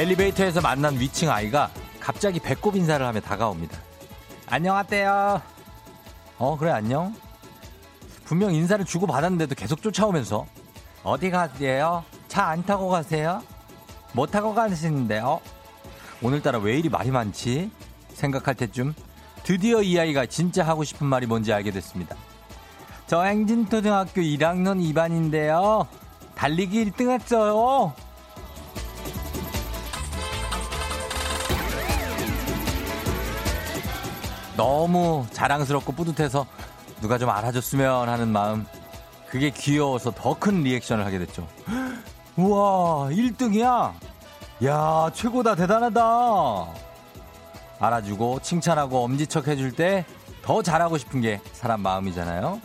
엘리베이터에서 만난 위층 아이가 갑자기 배꼽 인사를 하며 다가옵니다. 안녕하세요. 어, 그래, 안녕. 분명 인사를 주고 받았는데도 계속 쫓아오면서 어디 가세요? 차 안 타고 가세요? 뭐 타고 가시는데요? 오늘따라 왜 이리 말이 많지? 생각할 때쯤 드디어 이 아이가 진짜 하고 싶은 말이 뭔지 알게 됐습니다. 저 행진초등학교 1학년 2반인데요. 달리기 1등 했어요. 너무 자랑스럽고 뿌듯해서 누가 좀 알아줬으면 하는 마음. 그게 귀여워서 더 큰 리액션을 하게 됐죠. 우와, 1등이야? 야, 최고다, 대단하다. 알아주고 칭찬하고 엄지척 해줄 때 더 잘하고 싶은 게 사람 마음이잖아요.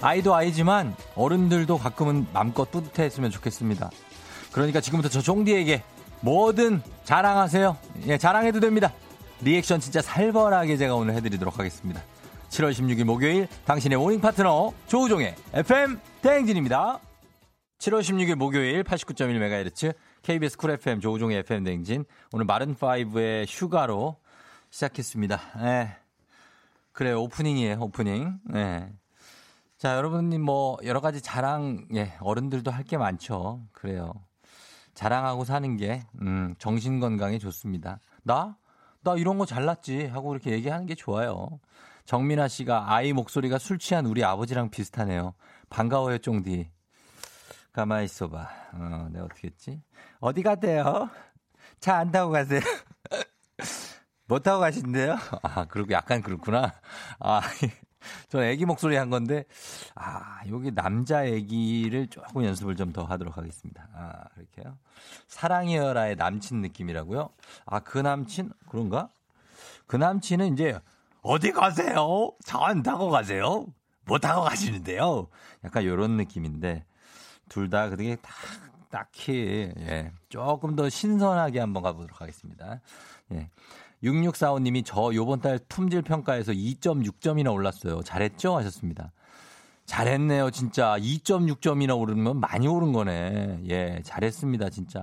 아이도 아이지만 어른들도 가끔은 맘껏 뿌듯해 했으면 좋겠습니다. 그러니까 지금부터 저 종디에게 뭐든 자랑하세요. 예, 자랑해도 됩니다. 리액션 진짜 살벌하게 제가 오늘 해드리도록 하겠습니다. 7월 16일 목요일 당신의 모닝 파트너 조우종의 FM 대행진입니다. 7월 16일 목요일 89.1MHz KBS 쿨 FM 조우종의 FM 대행진 오늘 Maroon 5의 Sugar로 시작했습니다. 예. 그래 오프닝이에요 오프닝. 예. 자 여러분님 뭐 여러 가지 자랑 예 어른들도 할 게 많죠. 그래요. 자랑하고 사는 게 음, 정신 건강에 좋습니다. 나? 나 이런 거 잘났지 하고 이렇게 얘기하는 게 좋아요. 정민아 씨가 아이 목소리가 술 취한 우리 아버지랑 비슷하네요. 반가워요, 쫑디. 가만히 있어봐. 어, 내가 어떻게 했지? 어디 가세요? 차 안 타고 가세요? 못 타고 가신대요? 아, 그리고 약간 그렇구나. 아, 저는 애기 목소리 한 건데, 아, 여기 남자 애기를 조금 연습을 좀 더 하도록 하겠습니다. 아, 이렇게요. 사랑이여라의 남친 느낌이라고요? 아, 그 남친? 그런가? 그 남친은 이제, 어디 가세요? 차안 타고 가세요? 뭐 타고 가시는데요? 약간 요런 느낌인데, 둘 다 그게 다, 딱히, 예, 조금 더 신선하게 한번 가보도록 하겠습니다. 예. 6645님이 저 요번 달 품질 평가에서 2.6점이나 올랐어요. 잘했죠? 하셨습니다. 잘했네요, 진짜. 2.6점이나 오르면 많이 오른 거네. 예, 잘했습니다, 진짜.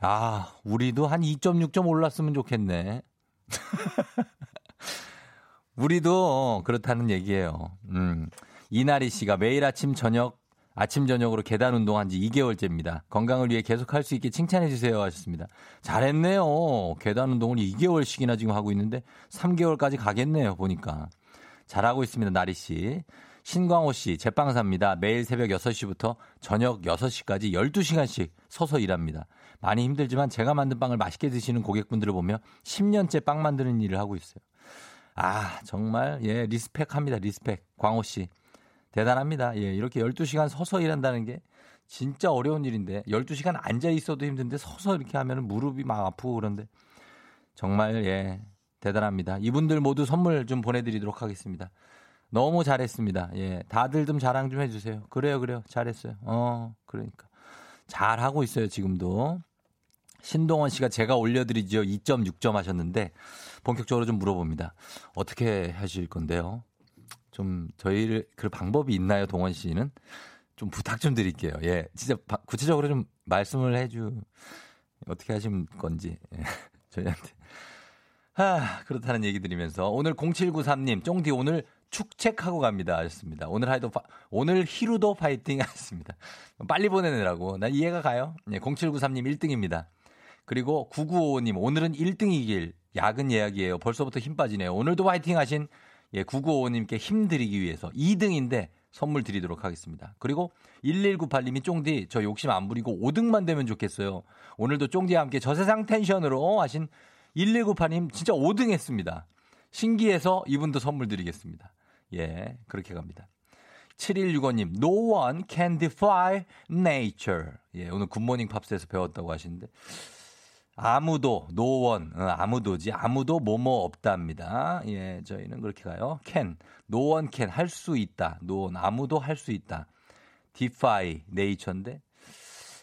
아, 우리도 한 2.6점 올랐으면 좋겠네. 우리도 그렇다는 얘기예요. 음. 이나리 씨가 매일 아침 저녁 아침 저녁으로 계단 운동한 지 2개월째입니다. 건강을 위해 계속 할 수 있게 칭찬해 주세요 하셨습니다. 잘했네요. 계단 운동을 2개월씩이나 지금 하고 있는데 3개월까지 가겠네요. 보니까. 잘하고 있습니다. 나리 씨. 신광호 씨, 제빵사입니다. 매일 새벽 6시부터 저녁 6시까지 12시간씩 서서 일합니다. 많이 힘들지만 제가 만든 빵을 맛있게 드시는 고객분들을 보며 10년째 빵 만드는 일을 하고 있어요. 아, 정말, 예, respect 합니다. respect. 광호 씨. 대단합니다. 예, 이렇게 12시간 서서 일한다는 게 진짜 어려운 일인데 12시간 앉아 있어도 힘든데 서서 이렇게 하면 무릎이 막 아프고 그런데 정말 예, 대단합니다. 이분들 모두 선물 좀 보내드리도록 하겠습니다. 너무 잘했습니다. 예, 다들 좀 자랑 좀 해주세요. 그래요, 그래요. 잘했어요. 어, 그러니까. 잘하고 있어요, 지금도. 신동원 씨가 제가 올려드리죠. 2.6점 하셨는데 본격적으로 좀 물어봅니다. 어떻게 하실 건데요? 좀 저희를 그 방법이 있나요, 동원 씨는? 좀 부탁 좀 드릴게요. 예, 진짜 바, 구체적으로 좀 말씀을 해주 어떻게 하시는 건지 예, 저희한테. 아, 그렇다는 얘기 드리면서 오늘 0793님 쫑디 오늘 축책하고 갑니다 하셨습니다. 오늘 하이도 파, 오늘 히루도 파이팅 하셨습니다. 빨리 보내느라고 난 이해가 가요. 예, 0793님 1등입니다. 그리고 9955님 오늘은 1등이길 야근 예약이에요. 벌써부터 힘 빠지네요. 오늘도 파이팅 하신 예, 9955님께 힘드리기 위해서 2등인데 선물 드리도록 하겠습니다. 그리고 1198님이 쫑디 저 욕심 안 부리고 5등만 되면 좋겠어요. 오늘도 쫑디와 함께 저세상 텐션으로 하신 1198님 진짜 5등 했습니다. 신기해서 이분도 선물 드리겠습니다. 예, 그렇게 갑니다. 7165님, No one can defy nature. 예, 오늘 굿모닝 팝스에서 배웠다고 하시는데. 아무도, no one, 어, 아무도지, 아무도 뭐뭐 없답니다. 예, 저희는 그렇게 가요. can, no one can, 할 수 있다. no one, 아무도 할 수 있다. defy, nature인데,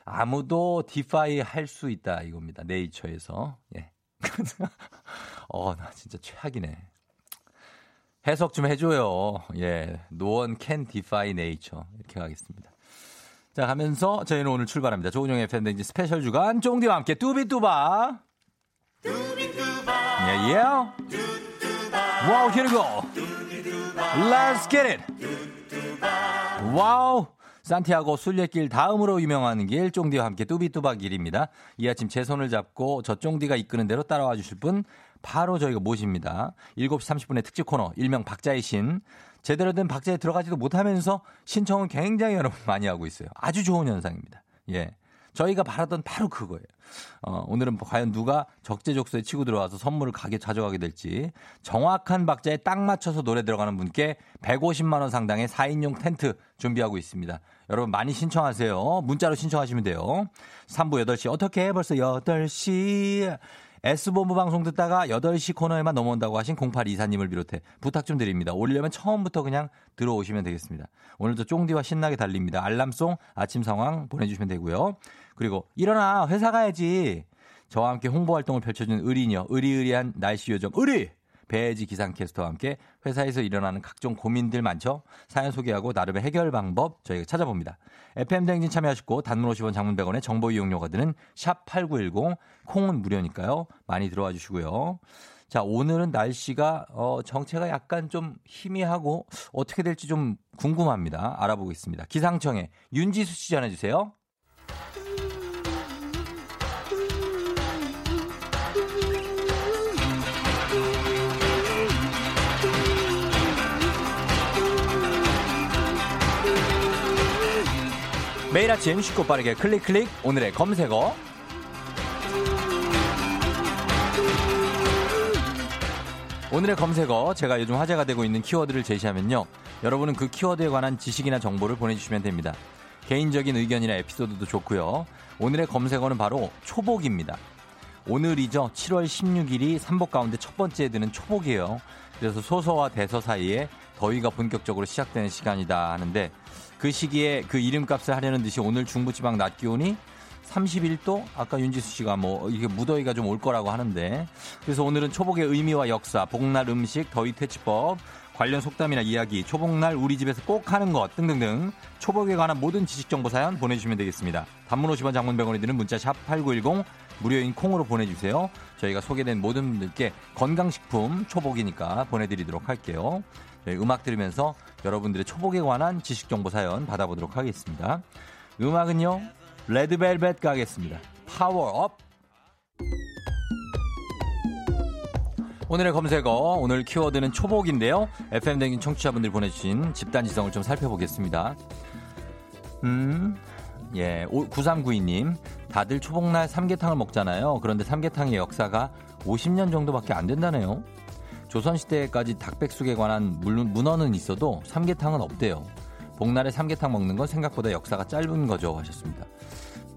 아무도 defy 할수 있다. 이겁니다. 네이처에서. 예. 어, 나 진짜 최악이네. 해석 좀 해줘요. 예. No one can defy nature. 이렇게 가겠습니다. 자, 가면서 저희는 오늘 출발합니다. 조우종의 팬데믹 스페셜 주간 쫑디와 함께 뚜비뚜바. 예, 예. Wow, here we go. Let's get it. Wow. 산티아고 순례길 다음으로 유명한 길 쫑디와 함께 뚜비뚜바 길입니다. 이 아침 제 손을 잡고 저 쫑디가 이끄는 대로 따라와 주실 분 바로 저희가 모십니다. 7시 30분의 특집 코너 일명 박자의 신. 제대로 된 박자에 들어가지도 못하면서 신청은 굉장히 여러분 많이 하고 있어요. 아주 좋은 현상입니다. 예. 저희가 바라던 바로 그거예요. 어, 오늘은 과연 누가 적재적소에 치고 들어와서 선물을 가게 가져가게 될지 정확한 박자에 딱 맞춰서 노래 들어가는 분께 150만 원 상당의 4인용 텐트 준비하고 있습니다. 여러분 많이 신청하세요. 문자로 신청하시면 돼요. 3부 8시 어떻게 해? 벌써 8시 S본부 방송 듣다가 8시 코너에만 넘어온다고 하신 0824님을 비롯해 부탁 좀 드립니다. 오려면 처음부터 그냥 들어오시면 되겠습니다. 오늘도 쫑디와 신나게 달립니다. 알람송 아침 상황 보내주시면 되고요. 그리고 일어나 회사 가야지. 저와 함께 홍보 활동을 펼쳐주는 의리녀 의리의리한 날씨 요정 의리 배지 기상캐스터와 함께 회사에서 일어나는 각종 고민들 많죠? 사연 소개하고 나름의 해결 방법 저희가 찾아봅니다. FM 댕진 참여하시고 단문 50원 장문 100원의 정보 이용료가 드는 샵 8910 콩은 무료니까요. 많이 들어와 주시고요. 자, 오늘은 날씨가 어 정체가 약간 좀 희미하고 어떻게 될지 좀 궁금합니다. 알아보겠습니다. 기상청에 윤지수 씨 전해 주세요. 매일 아침 쉽고 빠르게 클릭 클릭. 오늘의 검색어. 오늘의 검색어 제가 요즘 화제가 되고 있는 키워드를 제시하면요. 여러분은 그 키워드에 관한 지식이나 정보를 보내주시면 됩니다. 개인적인 의견이나 에피소드도 좋고요. 오늘의 검색어는 바로 초복입니다. 오늘이죠. 7월 16일이 삼복 가운데 첫 번째에 드는 초복이에요. 그래서 소서와 대서 사이에 더위가 본격적으로 시작되는 시간이다 하는데 그 시기에 그 이름값을 하려는 듯이 오늘 중부지방 낮 기온이 31도? 아까 윤지수 씨가 뭐 이게 무더위가 좀 올 거라고 하는데 그래서 오늘은 초복의 의미와 역사, 복날 음식, 더위 퇴치법, 관련 속담이나 이야기, 초복날 우리 집에서 꼭 하는 것 등등등 초복에 관한 모든 지식 정보 사연 보내주시면 되겠습니다. 단문 50원 장문 100원이 드는 문자 샵 8910 무료인 콩으로 보내주세요. 저희가 소개된 모든 분들께 건강식품 초복이니까 보내드리도록 할게요. 저희 음악 들으면서 여러분들의 초복에 관한 지식 정보 사연 받아보도록 하겠습니다. 음악은요, 레드벨벳 가겠습니다. 파워업! 오늘의 검색어, 오늘 키워드는 초복인데요. FM댕진 청취자분들 보내주신 집단 지성을 좀 살펴보겠습니다. 음, 예, 9392님. 다들 초복날 삼계탕을 먹잖아요. 그런데 삼계탕의 역사가 50년 정도밖에 안 된다네요. 조선시대까지 닭백숙에 관한 문헌은 있어도 삼계탕은 없대요. 복날에 삼계탕 먹는 건 생각보다 역사가 짧은 거죠 하셨습니다.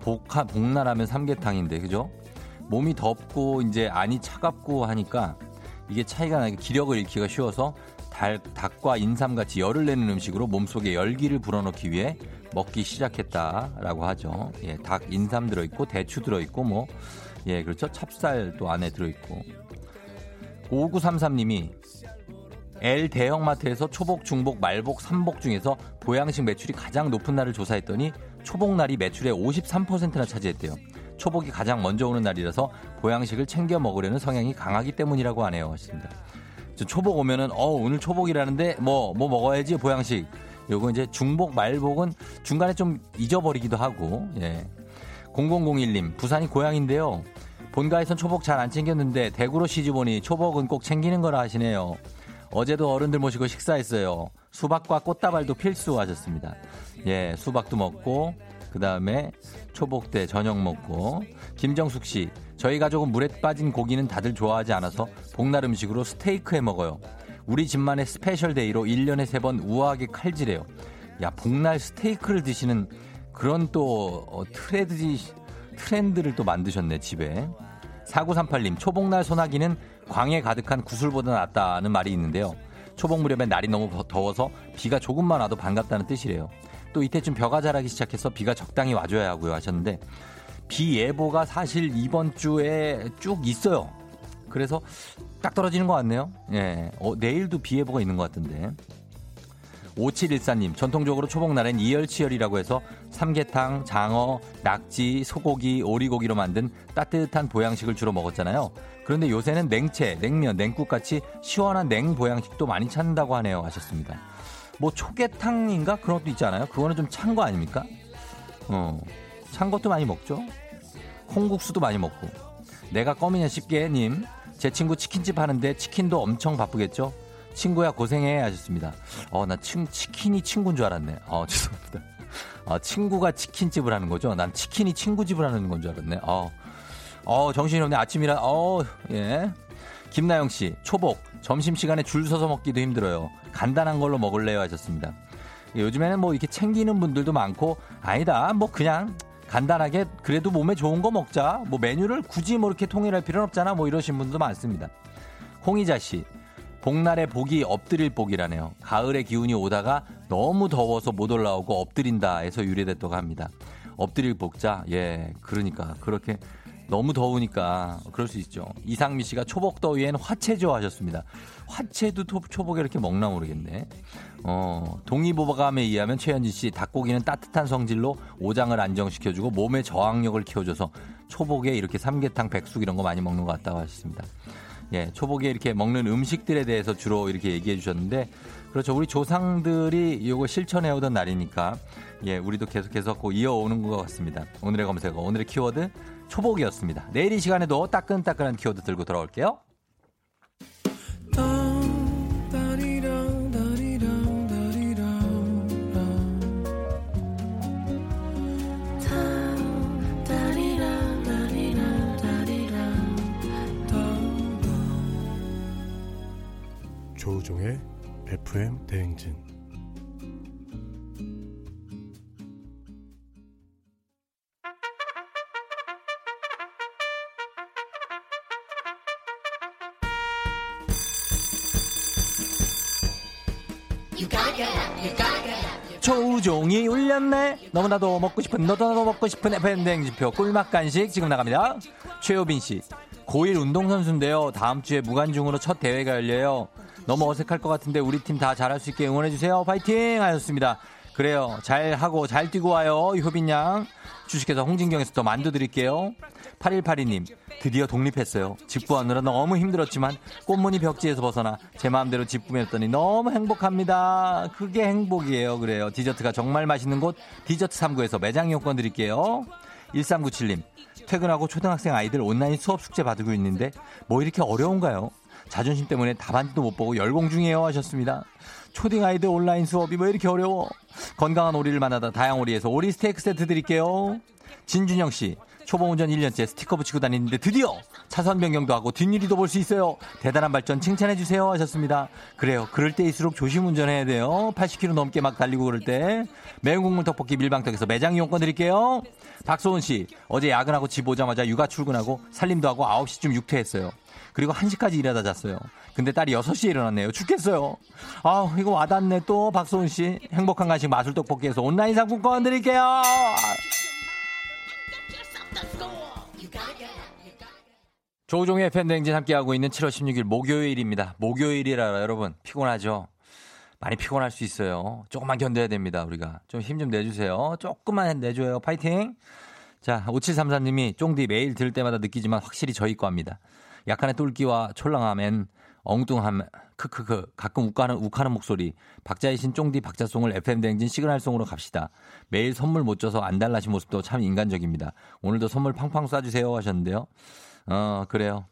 복하, 복날하면 삼계탕인데 그죠? 몸이 덥고 이제 안이 차갑고 하니까 이게 차이가 나게 기력을 잃기가 쉬워서 달, 닭과 인삼 같이 열을 내는 음식으로 몸속에 열기를 불어넣기 위해 먹기 시작했다라고 하죠. 예, 닭 인삼 들어있고 대추 들어있고 뭐 예, 그렇죠. 찹쌀도 안에 들어있고 5933님이 L 대형마트에서 초복, 중복, 말복, 삼복 중에서 보양식 매출이 가장 높은 날을 조사했더니 초복날이 매출의 53%나 차지했대요. 초복이 가장 먼저 오는 날이라서 보양식을 챙겨 먹으려는 성향이 강하기 때문이라고 하네요. 하십니다. 초복 오면은 어 오늘 초복이라는데 뭐뭐 뭐 먹어야지 보양식. 요거 이제 중복 말복은 중간에 좀 잊어버리기도 하고 예. 0001님 부산이 고향인데요. 본가에선 초복 잘 안 챙겼는데 대구로 시집오니 초복은 꼭 챙기는 거라 하시네요. 어제도 어른들 모시고 식사했어요. 수박과 꽃다발도 필수 하셨습니다. 예, 수박도 먹고 그 다음에 초복 때 저녁 먹고 김정숙 씨 저희 가족은 물에 빠진 고기는 다들 좋아하지 않아서 복날 음식으로 스테이크 해 먹어요. 우리 집만의 special day로 1년에 3번 우아하게 칼질해요. 야, 복날 스테이크를 드시는 그런 또 어, 트레드, 트렌드를 또 만드셨네, 집에. 4938님, 초복날 소나기는 광에 가득한 구슬보다 낫다는 말이 있는데요. 초복 무렵엔 날이 너무 더워서 비가 조금만 와도 반갑다는 뜻이래요. 또 이때쯤 벼가 자라기 시작해서 비가 적당히 와줘야 하고요 하셨는데 비 예보가 사실 이번 주에 쭉 있어요. 그래서 딱 떨어지는 것 같네요. 예. 어, 내일도 비 예보가 있는 것 같은데. 5714님, 전통적으로 초복날엔 이열치열이라고 해서 삼계탕, 장어, 낙지, 소고기, 오리고기로 만든 따뜻한 보양식을 주로 먹었잖아요. 그런데 요새는 냉채, 냉면, 냉국 같이 시원한 냉 보양식도 많이 찾는다고 하네요. 하셨습니다. 뭐 초계탕인가? 그런 것도 있잖아요. 그거는 좀 찬 거 아닙니까? 어, 찬 것도 많이 먹죠. 콩국수도 많이 먹고. 내가 껌이냐 쉽게님, 제 친구 치킨집 하는데 치킨도 엄청 바쁘겠죠? 친구야 고생해 하셨습니다. 어, 나 친, 치킨이 친구인 줄 알았네. 어, 죄송합니다. 어, 친구가 치킨집을 하는 거죠? 난 치킨이 친구집을 하는 건 줄 알았네. 어, 어, 정신이 없네. 아침이라, 어, 예. 김나영 씨, 초복. 점심시간에 줄 서서 먹기도 힘들어요. 간단한 걸로 먹을래요 하셨습니다. 요즘에는 뭐 이렇게 챙기는 분들도 많고, 아니다. 뭐 그냥 간단하게 그래도 몸에 좋은 거 먹자. 뭐 메뉴를 굳이 뭐 이렇게 통일할 필요는 없잖아. 뭐 이러신 분도 많습니다. 홍희자 씨, 복날의 복이 엎드릴 복이라네요. 가을의 기운이 오다가 너무 더워서 못 올라오고 엎드린다 해서 유래됐다고 합니다. 엎드릴 복자, 예, 그러니까 그렇게 너무 더우니까 그럴 수 있죠. 이상미 씨가 초복 더위엔 화채죠 하셨습니다. 화채도 초복에 이렇게 먹나 모르겠네. 어, 동의보감에 의하면 최현진 씨 닭고기는 따뜻한 성질로 오장을 안정시켜주고 몸의 저항력을 키워줘서 초복에 이렇게 삼계탕, 백숙 이런 거 많이 먹는 것 같다고 하셨습니다. 예, 초복에 이렇게 먹는 음식들에 대해서 주로 이렇게 얘기해 주셨는데 그렇죠. 우리 조상들이 이거 실천해 오던 날이니까 예, 우리도 계속해서 꼭 이어오는 것 같습니다. 오늘의 검색어, 오늘의 키워드 초복이었습니다. 내일 이 시간에도 따끈따끈한 키워드 들고 돌아올게요. FM 대행진. 조우종이 울렸네. 너무나도 먹고 싶은 너도 나도 먹고 싶은 FM 대행진표. 꿀맛 간식 지금 나갑니다. 최효빈 씨 고1 운동선수인데요. 다음 주에 무관중으로 첫 대회가 열려요 너무 어색할 것 같은데 우리 팀 다 잘할 수 있게 응원해주세요. 파이팅! 하셨습니다. 그래요. 잘 하고 잘 뛰고 와요. 효빈 양. 주식회사 홍진경에서 더 만두 드릴게요. 8182님, 드디어 독립했어요. 집 구하느라 너무 힘들었지만 꽃무늬 벽지에서 벗어나 제 마음대로 집 구매했더니 너무 행복합니다. 그게 행복이에요. 그래요. 디저트가 정말 맛있는 곳 디저트 3구에서 매장 이용권 드릴게요. 1397님, 퇴근하고 초등학생 아이들 온라인 수업 숙제 받고 있는데 뭐 이렇게 어려운가요? 자존심 때문에 답안도 못 보고 열공 중이에요 하셨습니다. 초딩 아이들 온라인 수업이 뭐 이렇게 어려워? 건강한 오리를 만나다 다양오리에서 오리 스테이크 세트 드릴게요. 진준영 씨, 초보 운전 1년째 스티커 붙이고 다니는데 드디어 차선 변경도 하고 뒷일이도 볼 수 있어요. 대단한 발전 칭찬해 주세요 하셨습니다. 그래요. 그럴 때일수록 조심 운전해야 돼요. 80km 넘게 막 달리고 그럴 때 매운 국물 떡볶이 밀방떡에서 매장 이용권 드릴게요. 박소은 씨, 어제 야근하고 집 오자마자 육아 출근하고 살림도 하고 9시쯤 육퇴했어요. 그리고 1시까지 일하다 잤어요. 근데 딸이 6시에 일어났네요. 죽겠어요. 아, 이거 와닿네 또 박소은 씨. 행복한 간식 마술 떡볶이에서 온라인 상품권 드릴게요. 조종의 팬댕진 함께하고 있는 7월 16일 목요일입니다. 목요일이라 여러분 피곤하죠? 많이 피곤할 수 있어요. 조금만 견뎌야 됩니다. 우리가 좀 힘좀 내주세요. 조금만 내줘요. 파이팅. 자 5734님이 쫑디 매일 들을 때마다 느끼지만 확실히 저희 거합니다. 약간의 똘끼와 촐랑함엔 엉뚱함, 크크크, 가끔 욱하는, 욱하는 목소리. 박자의 신 쫑디 박자송을 FM대행진 시그널송으로 갑시다. 매일 선물 못 줘서 안달나신 모습도 참 인간적입니다. 오늘도 선물 팡팡 쏴주세요 하셨는데요. 어, 그래요.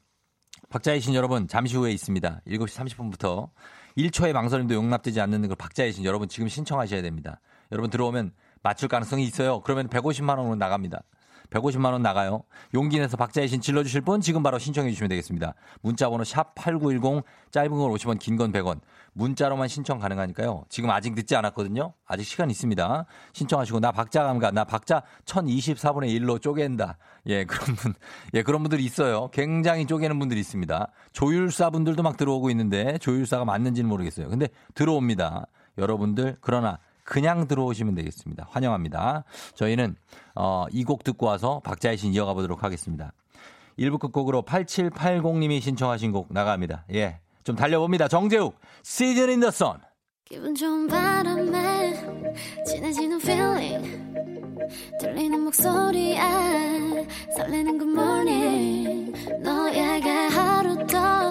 박자의 신 여러분, 잠시 후에 있습니다. 7시 30분부터 1초의 망설임도 용납되지 않는 그 박자의 신 여러분 지금 신청하셔야 됩니다. 여러분 들어오면 맞출 가능성이 있어요. 그러면 150만 원으로 나갑니다. 150만 원 나가요. 용기 내서 박자의 신 질러주실 분 지금 바로 신청해 주시면 되겠습니다. 문자번호 샵 8910 짧은 건 50원 긴 건 100원 문자로만 신청 가능하니까요. 지금 아직 늦지 않았거든요. 아직 시간 있습니다. 신청하시고 나 박자 감가 나 박자 1024분의 1로 쪼갠다. 예 그런 분 예 그런 분들이 있어요. 굉장히 쪼개는 분들이 있습니다. 조율사 분들도 막 들어오고 있는데 조율사가 맞는지는 모르겠어요. 근데 들어옵니다. 여러분들 그러나 그냥 들어오시면 되겠습니다. 환영합니다. 저희는 어, 이 곡 듣고 와서 박자의 신 이어가 보도록 하겠습니다. 1부 끝곡으로 8780님이 신청하신 곡 나갑니다. 예. 좀 달려봅니다. 정재욱, in the Sun. 기분 좋은 바람에 진해지는 feeling 들리는 목소리에 설레는 good morning 너에게 하루 더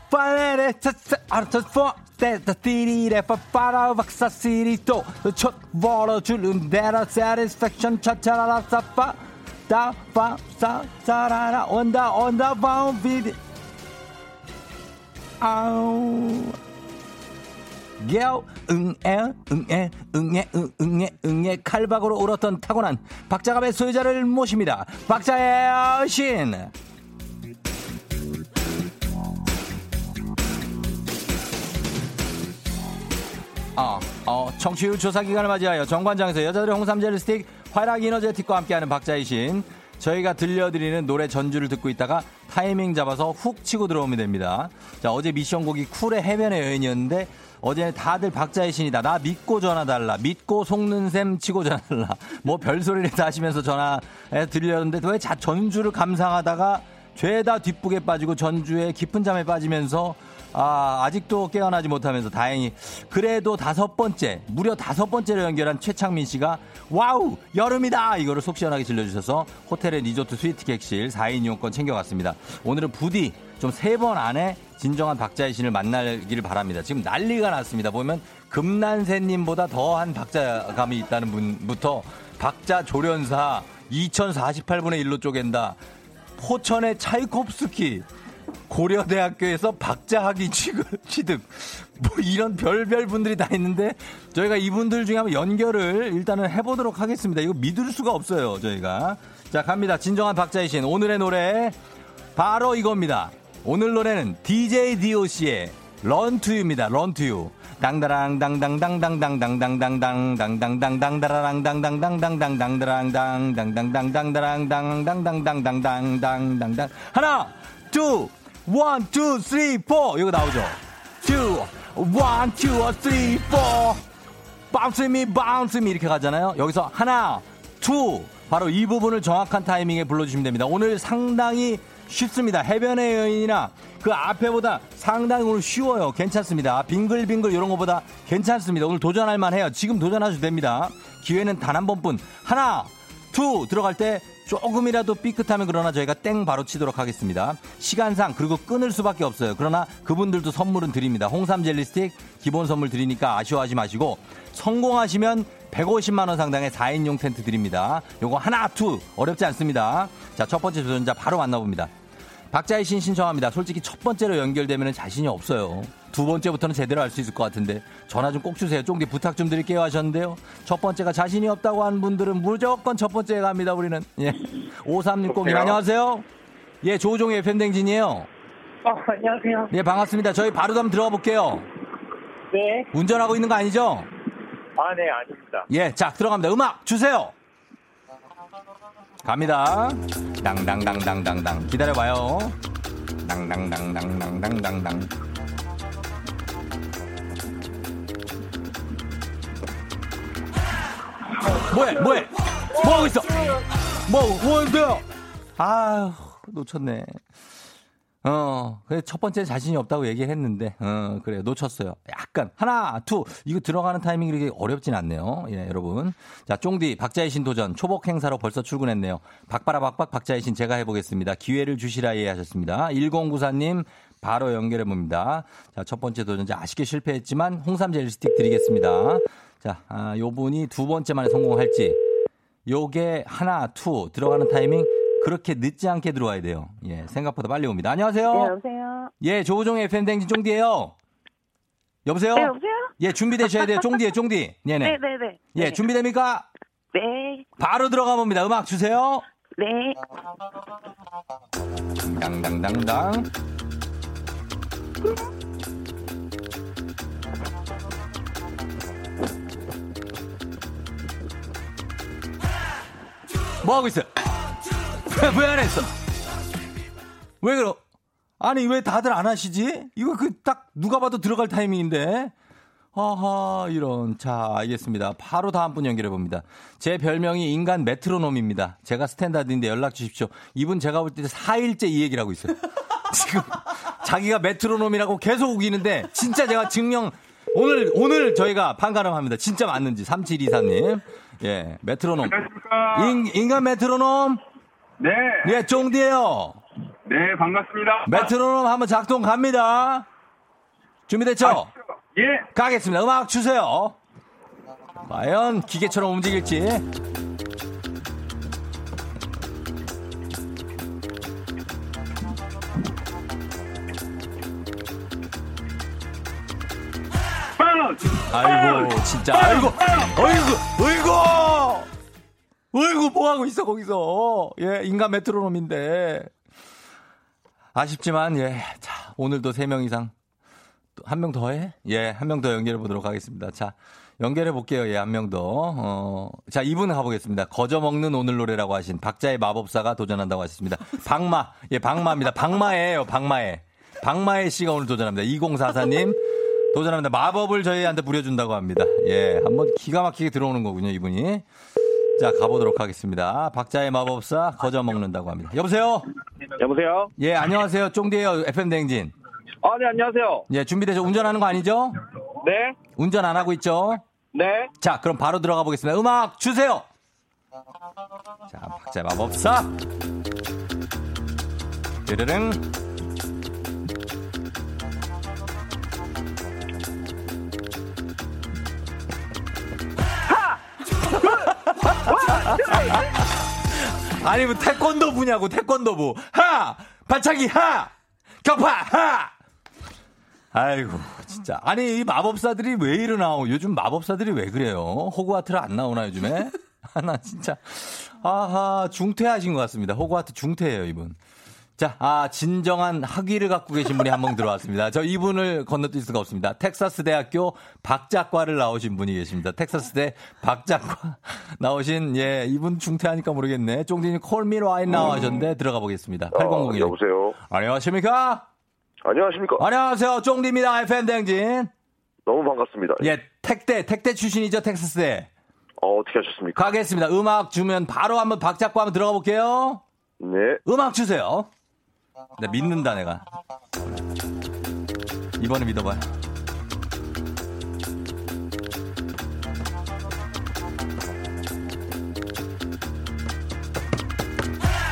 파레레 차차 아르타포 테타 티리레 파파라 박사 시리토 첫 벌어 주름 데라 satisfaction 차차라라 사파 다파 사사라라 온다 온다 바운비드. 아우. 겨 응애 응애 응애 응애 응애 칼박으로 울었던 타고난 박자갑의 소유자를 모십니다. 박자의 신 청취율 조사 기간을 맞이하여 정관장에서 여자들의 홍삼 젤리 스틱, 활약 이너제틱과 함께하는 박자의 신. 저희가 들려드리는 노래 전주를 듣고 있다가 타이밍 잡아서 훅 치고 들어오면 됩니다. 자, 어제 미션곡이 쿨의 해변의 여인이었는데 어제 다들 박자의 신이다. 나 믿고 전화 달라. 믿고 속는 셈 치고 전화 달라. 뭐 별소리를 다 하시면서 전화해 들렸는데 왜 자, 전주를 감상하다가 죄다 뒷북에 빠지고 전주에 깊은 잠에 빠지면서 아, 아직도 깨어나지 못하면서 다행히 그래도 다섯 번째, 무려 다섯 번째로 연결한 최창민 씨가 Wow, 여름이다! 이거를 속 시원하게 질러주셔서 호텔의 리조트 스위트 객실 4인 이용권 챙겨갔습니다. 오늘은 부디 좀 세 번 안에 진정한 박자의 신을 만나기를 바랍니다. 지금 난리가 났습니다. 보면 금난새님보다 더한 박자감이 있다는 분부터 박자 조련사 2048분의 1로 쪼갠다. 포천의 차이콥스키 고려대학교에서 박자학위 취득 뭐 이런 별별 분들이 다 있는데 저희가 이분들 중에 한번 연결을 일단은 해보도록 하겠습니다. 이거 믿을 수가 없어요 저희가 자 갑니다. 진정한 박자의 신 오늘의 노래 바로 이겁니다. 오늘 노래는 DJ DOC의 런투유입니다. 런투유 당다랑 당당당당당당당당당 당당당당다라랑 당당당당당당당당 당당당당당당당당당당당당당 하나 Two one, two, three, four. 이거 나오죠? Two, one, two, three, four. Bounce with me 이렇게 가잖아요. 여기서 하나, two. 바로 이 부분을 정확한 타이밍에 불러주시면 됩니다. 오늘 상당히 쉽습니다. 해변의 여인이나 그 앞에보다 상당히 오늘 쉬워요. 괜찮습니다. 빙글빙글 이런 것보다 괜찮습니다. 오늘 도전할 만해요. 지금 도전하셔도 됩니다. 기회는 단 한 번뿐. 하나, Two 들어갈 때 조금이라도 삐끗하면 그러나 저희가 땡 바로 치도록 하겠습니다. 시간상 그리고 끊을 수밖에 없어요. 그러나 그분들도 선물은 드립니다. 홍삼 젤리 스틱 기본 선물 드리니까 아쉬워하지 마시고 성공하시면 150만 원 상당의 4인용 텐트 드립니다. 요거 하나 two 어렵지 않습니다. 자, 첫 번째 도전자 바로 만나봅니다. 박자의 신 신청합니다. 솔직히 첫 번째로 연결되면 자신이 없어요. 두 번째부터는 제대로 할수 있을 것 같은데 전화 좀 꼭 주세요. 쫑디 부탁 좀 드릴게요 하셨는데요. 첫 번째가 자신이 없다고 하는 분들은 무조건 첫 번째에 갑니다. 우리는. 예. 5360님 안녕하세요. 예, 조종의 팬댕진이에요. 어, 안녕하세요. 예, 반갑습니다. 저희 바로 한번 들어가 볼게요. 네. 운전하고 있는 거 아니죠? 아, 네, 아닙니다. 예, 자, 들어갑니다. 음악 주세요. 갑니다. 당당당당당당. 기다려봐요. 당당당당당당당당. 뭐해, 뭐해? 뭐 하고 있어? 뭐, 뭐인데요? 아휴, 놓쳤네. 어, 그래, 첫 번째 자신이 없다고 얘기했는데, 어, 그래, 놓쳤어요. 약간, 하나, two, 이거 들어가는 타이밍이 이렇게 어렵진 않네요. 예, 여러분. 자, 쫑디, 박자의 신 도전, 초복 행사로 벌써 출근했네요. 박바라 박박 박자의 신 제가 해보겠습니다. 기회를 주시라 예 하셨습니다. 1094님, 바로 연결해 봅니다. 자, 첫 번째 도전자 아쉽게 실패했지만 홍삼 젤리 스틱 드리겠습니다. 자, 아, 요 분이 두 번째 만에 성공할지 요게 하나, two 들어가는 타이밍 그렇게 늦지 않게 들어와야 돼요. 예, 생각보다 빨리 옵니다. 안녕하세요. 네, 여보세요? 예, 조우종의 FM 대행진 쫑디예요. 여보세요? 네, 여보세요? 예, 준비되셔야 돼요. 쫑디에 쫑디. 네네. 네, 네, 네. 예, 네. 준비됩니까? 네, 바로 들어가 봅니다. 음악 주세요. 네. 당당당당. 뭐 하고 있어요? 왜 안 했어? 왜 그러? 아니 왜 다들 안 하시지? 이거 그 딱 누가 봐도 들어갈 타이밍인데. 하하 이런 자 알겠습니다. 바로 다음 분 연결해 봅니다. 제 별명이 인간 메트로놈입니다. 제가 standard인데 연락 주십시오. 이분 제가 볼 때 4일째 이 얘기를 하고 있어요. 지금 자기가 메트로놈이라고 계속 우기는데 진짜 제가 증명 오늘 오늘 저희가 판가름합니다. 진짜 맞는지 3724님. 예 메트로놈. 인, 인간 메트로놈. 네. 예 쫑디예요. 네, 반갑습니다. 메트로놈 한번 작동 갑니다. 준비됐죠? 예. 가겠습니다. 음악 주세요. 과연 기계처럼 움직일지. 빵! 아이고, 진짜. 아이고, 아이고, 아이고! 아이고, 뭐하고 있어, 거기서. 예, 인간 메트로놈인데. 아쉽지만, 예. 자, 오늘도 3명 이상. 한 명 더 해? 예, 한 명 더 연결해 보도록 하겠습니다. 자, 연결해 볼게요. 예, 한 명 더. 어, 자, 이분 가보겠습니다. 거저 먹는 오늘 노래라고 하신 박자의 마법사가 도전한다고 하셨습니다. 박마. 예, 박마입니다. 박마예요, 박마에. 박마에 씨가 오늘 도전합니다. 2044님. 도전합니다. 마법을 저희한테 부려준다고 합니다. 예, 한번 기가 막히게 들어오는 거군요, 이분이. 자, 가보도록 하겠습니다. 박자의 마법사 거저 먹는다고 합니다. 여보세요? 여보세요? 예, 안녕하세요. 쫑디에요. FM 댕진. 아, 네, 안녕하세요. 예, 준비되죠? 운전하는 거 아니죠? 네. 운전 안 하고 있죠? 네. 자, 그럼 바로 들어가 보겠습니다. 음악 주세요! 자, 박자의 마법사. 르르릉. 아니 뭐 태권도부냐고 태권도부. 하! 발차기 하! 격파 하! 아이고 진짜. 아니 이 마법사들이 왜 이러나? 요즘 마법사들이 왜 그래요? 호그와트를 안 나오나 요즘에? 하나 진짜. 아하 중퇴하신 것 같습니다. 호그와트 중퇴예요 이분 자, 아, 진정한 학위를 갖고 계신 분이 한명 들어왔습니다. 저 이분을 건너뛸 수가 없습니다. 텍사스 대학교 박작과를 나오신 분이 계십니다. 텍사스 대 박작과 나오신, 예, 이분 중퇴하니까 모르겠네. 쫑디님 콜미 라인 나와셨는데 들어가 보겠습니다. 8001. 아, 여보세요. 안녕하십니까? 안녕하십니까. 안녕하세요. 쫑디입니다. FM 댕진. 너무 반갑습니다. 예, 택대, 택대 출신이죠, 텍사스 대. 어, 어떻게 하셨습니까? 가겠습니다. 음악 주면 바로 한번 박자감 한번 들어가 볼게요. 네. 음악 주세요. 나 믿는다, 내가. 이번에 믿어봐요.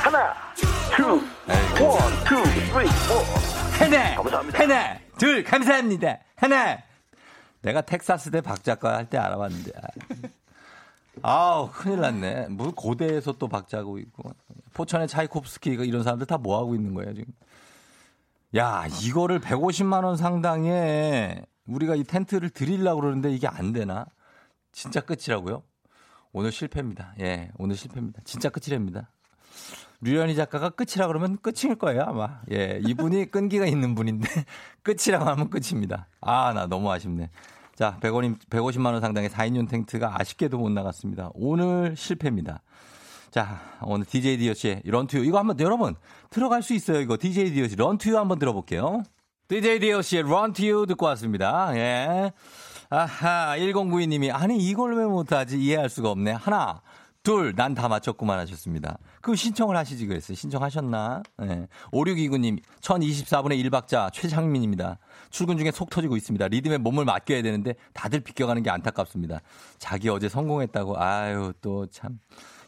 하나, two, one, two, three, four. 하나, 감사합니다. 하나, 둘, 감사합니다. 하나. 내가 텍사스 대 박 작가 할 때 알아봤는데. 아우, 큰일 났네. 뭐 고대에서 또 박자고 있고. 포천의 차이콥스키 이런 사람들 다 뭐 하고 있는 거예요, 지금. 야, 이거를 150만 원 상당에 우리가 이 텐트를 드리려고 그러는데 이게 안 되나? 진짜 끝이라고요? 오늘 실패입니다. 예, 오늘 실패입니다. 진짜 끝이랍니다. 류현희 작가가 끝이라 그러면 끝일 거예요, 아마. 예, 이분이 끈기가 있는 분인데 끝이라고 하면 끝입니다. 아, 나 너무 아쉽네. 자, 100원, 150만 원 상당의 4인용 텐트가 아쉽게도 못 나갔습니다. 오늘 실패입니다. 자, 오늘 DJ 디오씨의 런투유. 이거 한번 여러분 들어갈 수 있어요. 이거 DJ 디오씨 런투유 한번 들어볼게요. DJ 디오씨의 런투유 듣고 왔습니다. 예. 아하, 1092님이 아니 이걸 왜 못하지 이해할 수가 없네. 하나, 둘, 난 다 맞췄구만 하셨습니다. 그럼 신청을 하시지 그랬어요. 신청하셨나? 예. 5629님, 1024분의 1박자 최창민입니다. 출근 중에 속 터지고 있습니다. 리듬에 몸을 맡겨야 되는데 다들 비껴가는 게 안타깝습니다. 자기 어제 성공했다고, 아유, 또 참.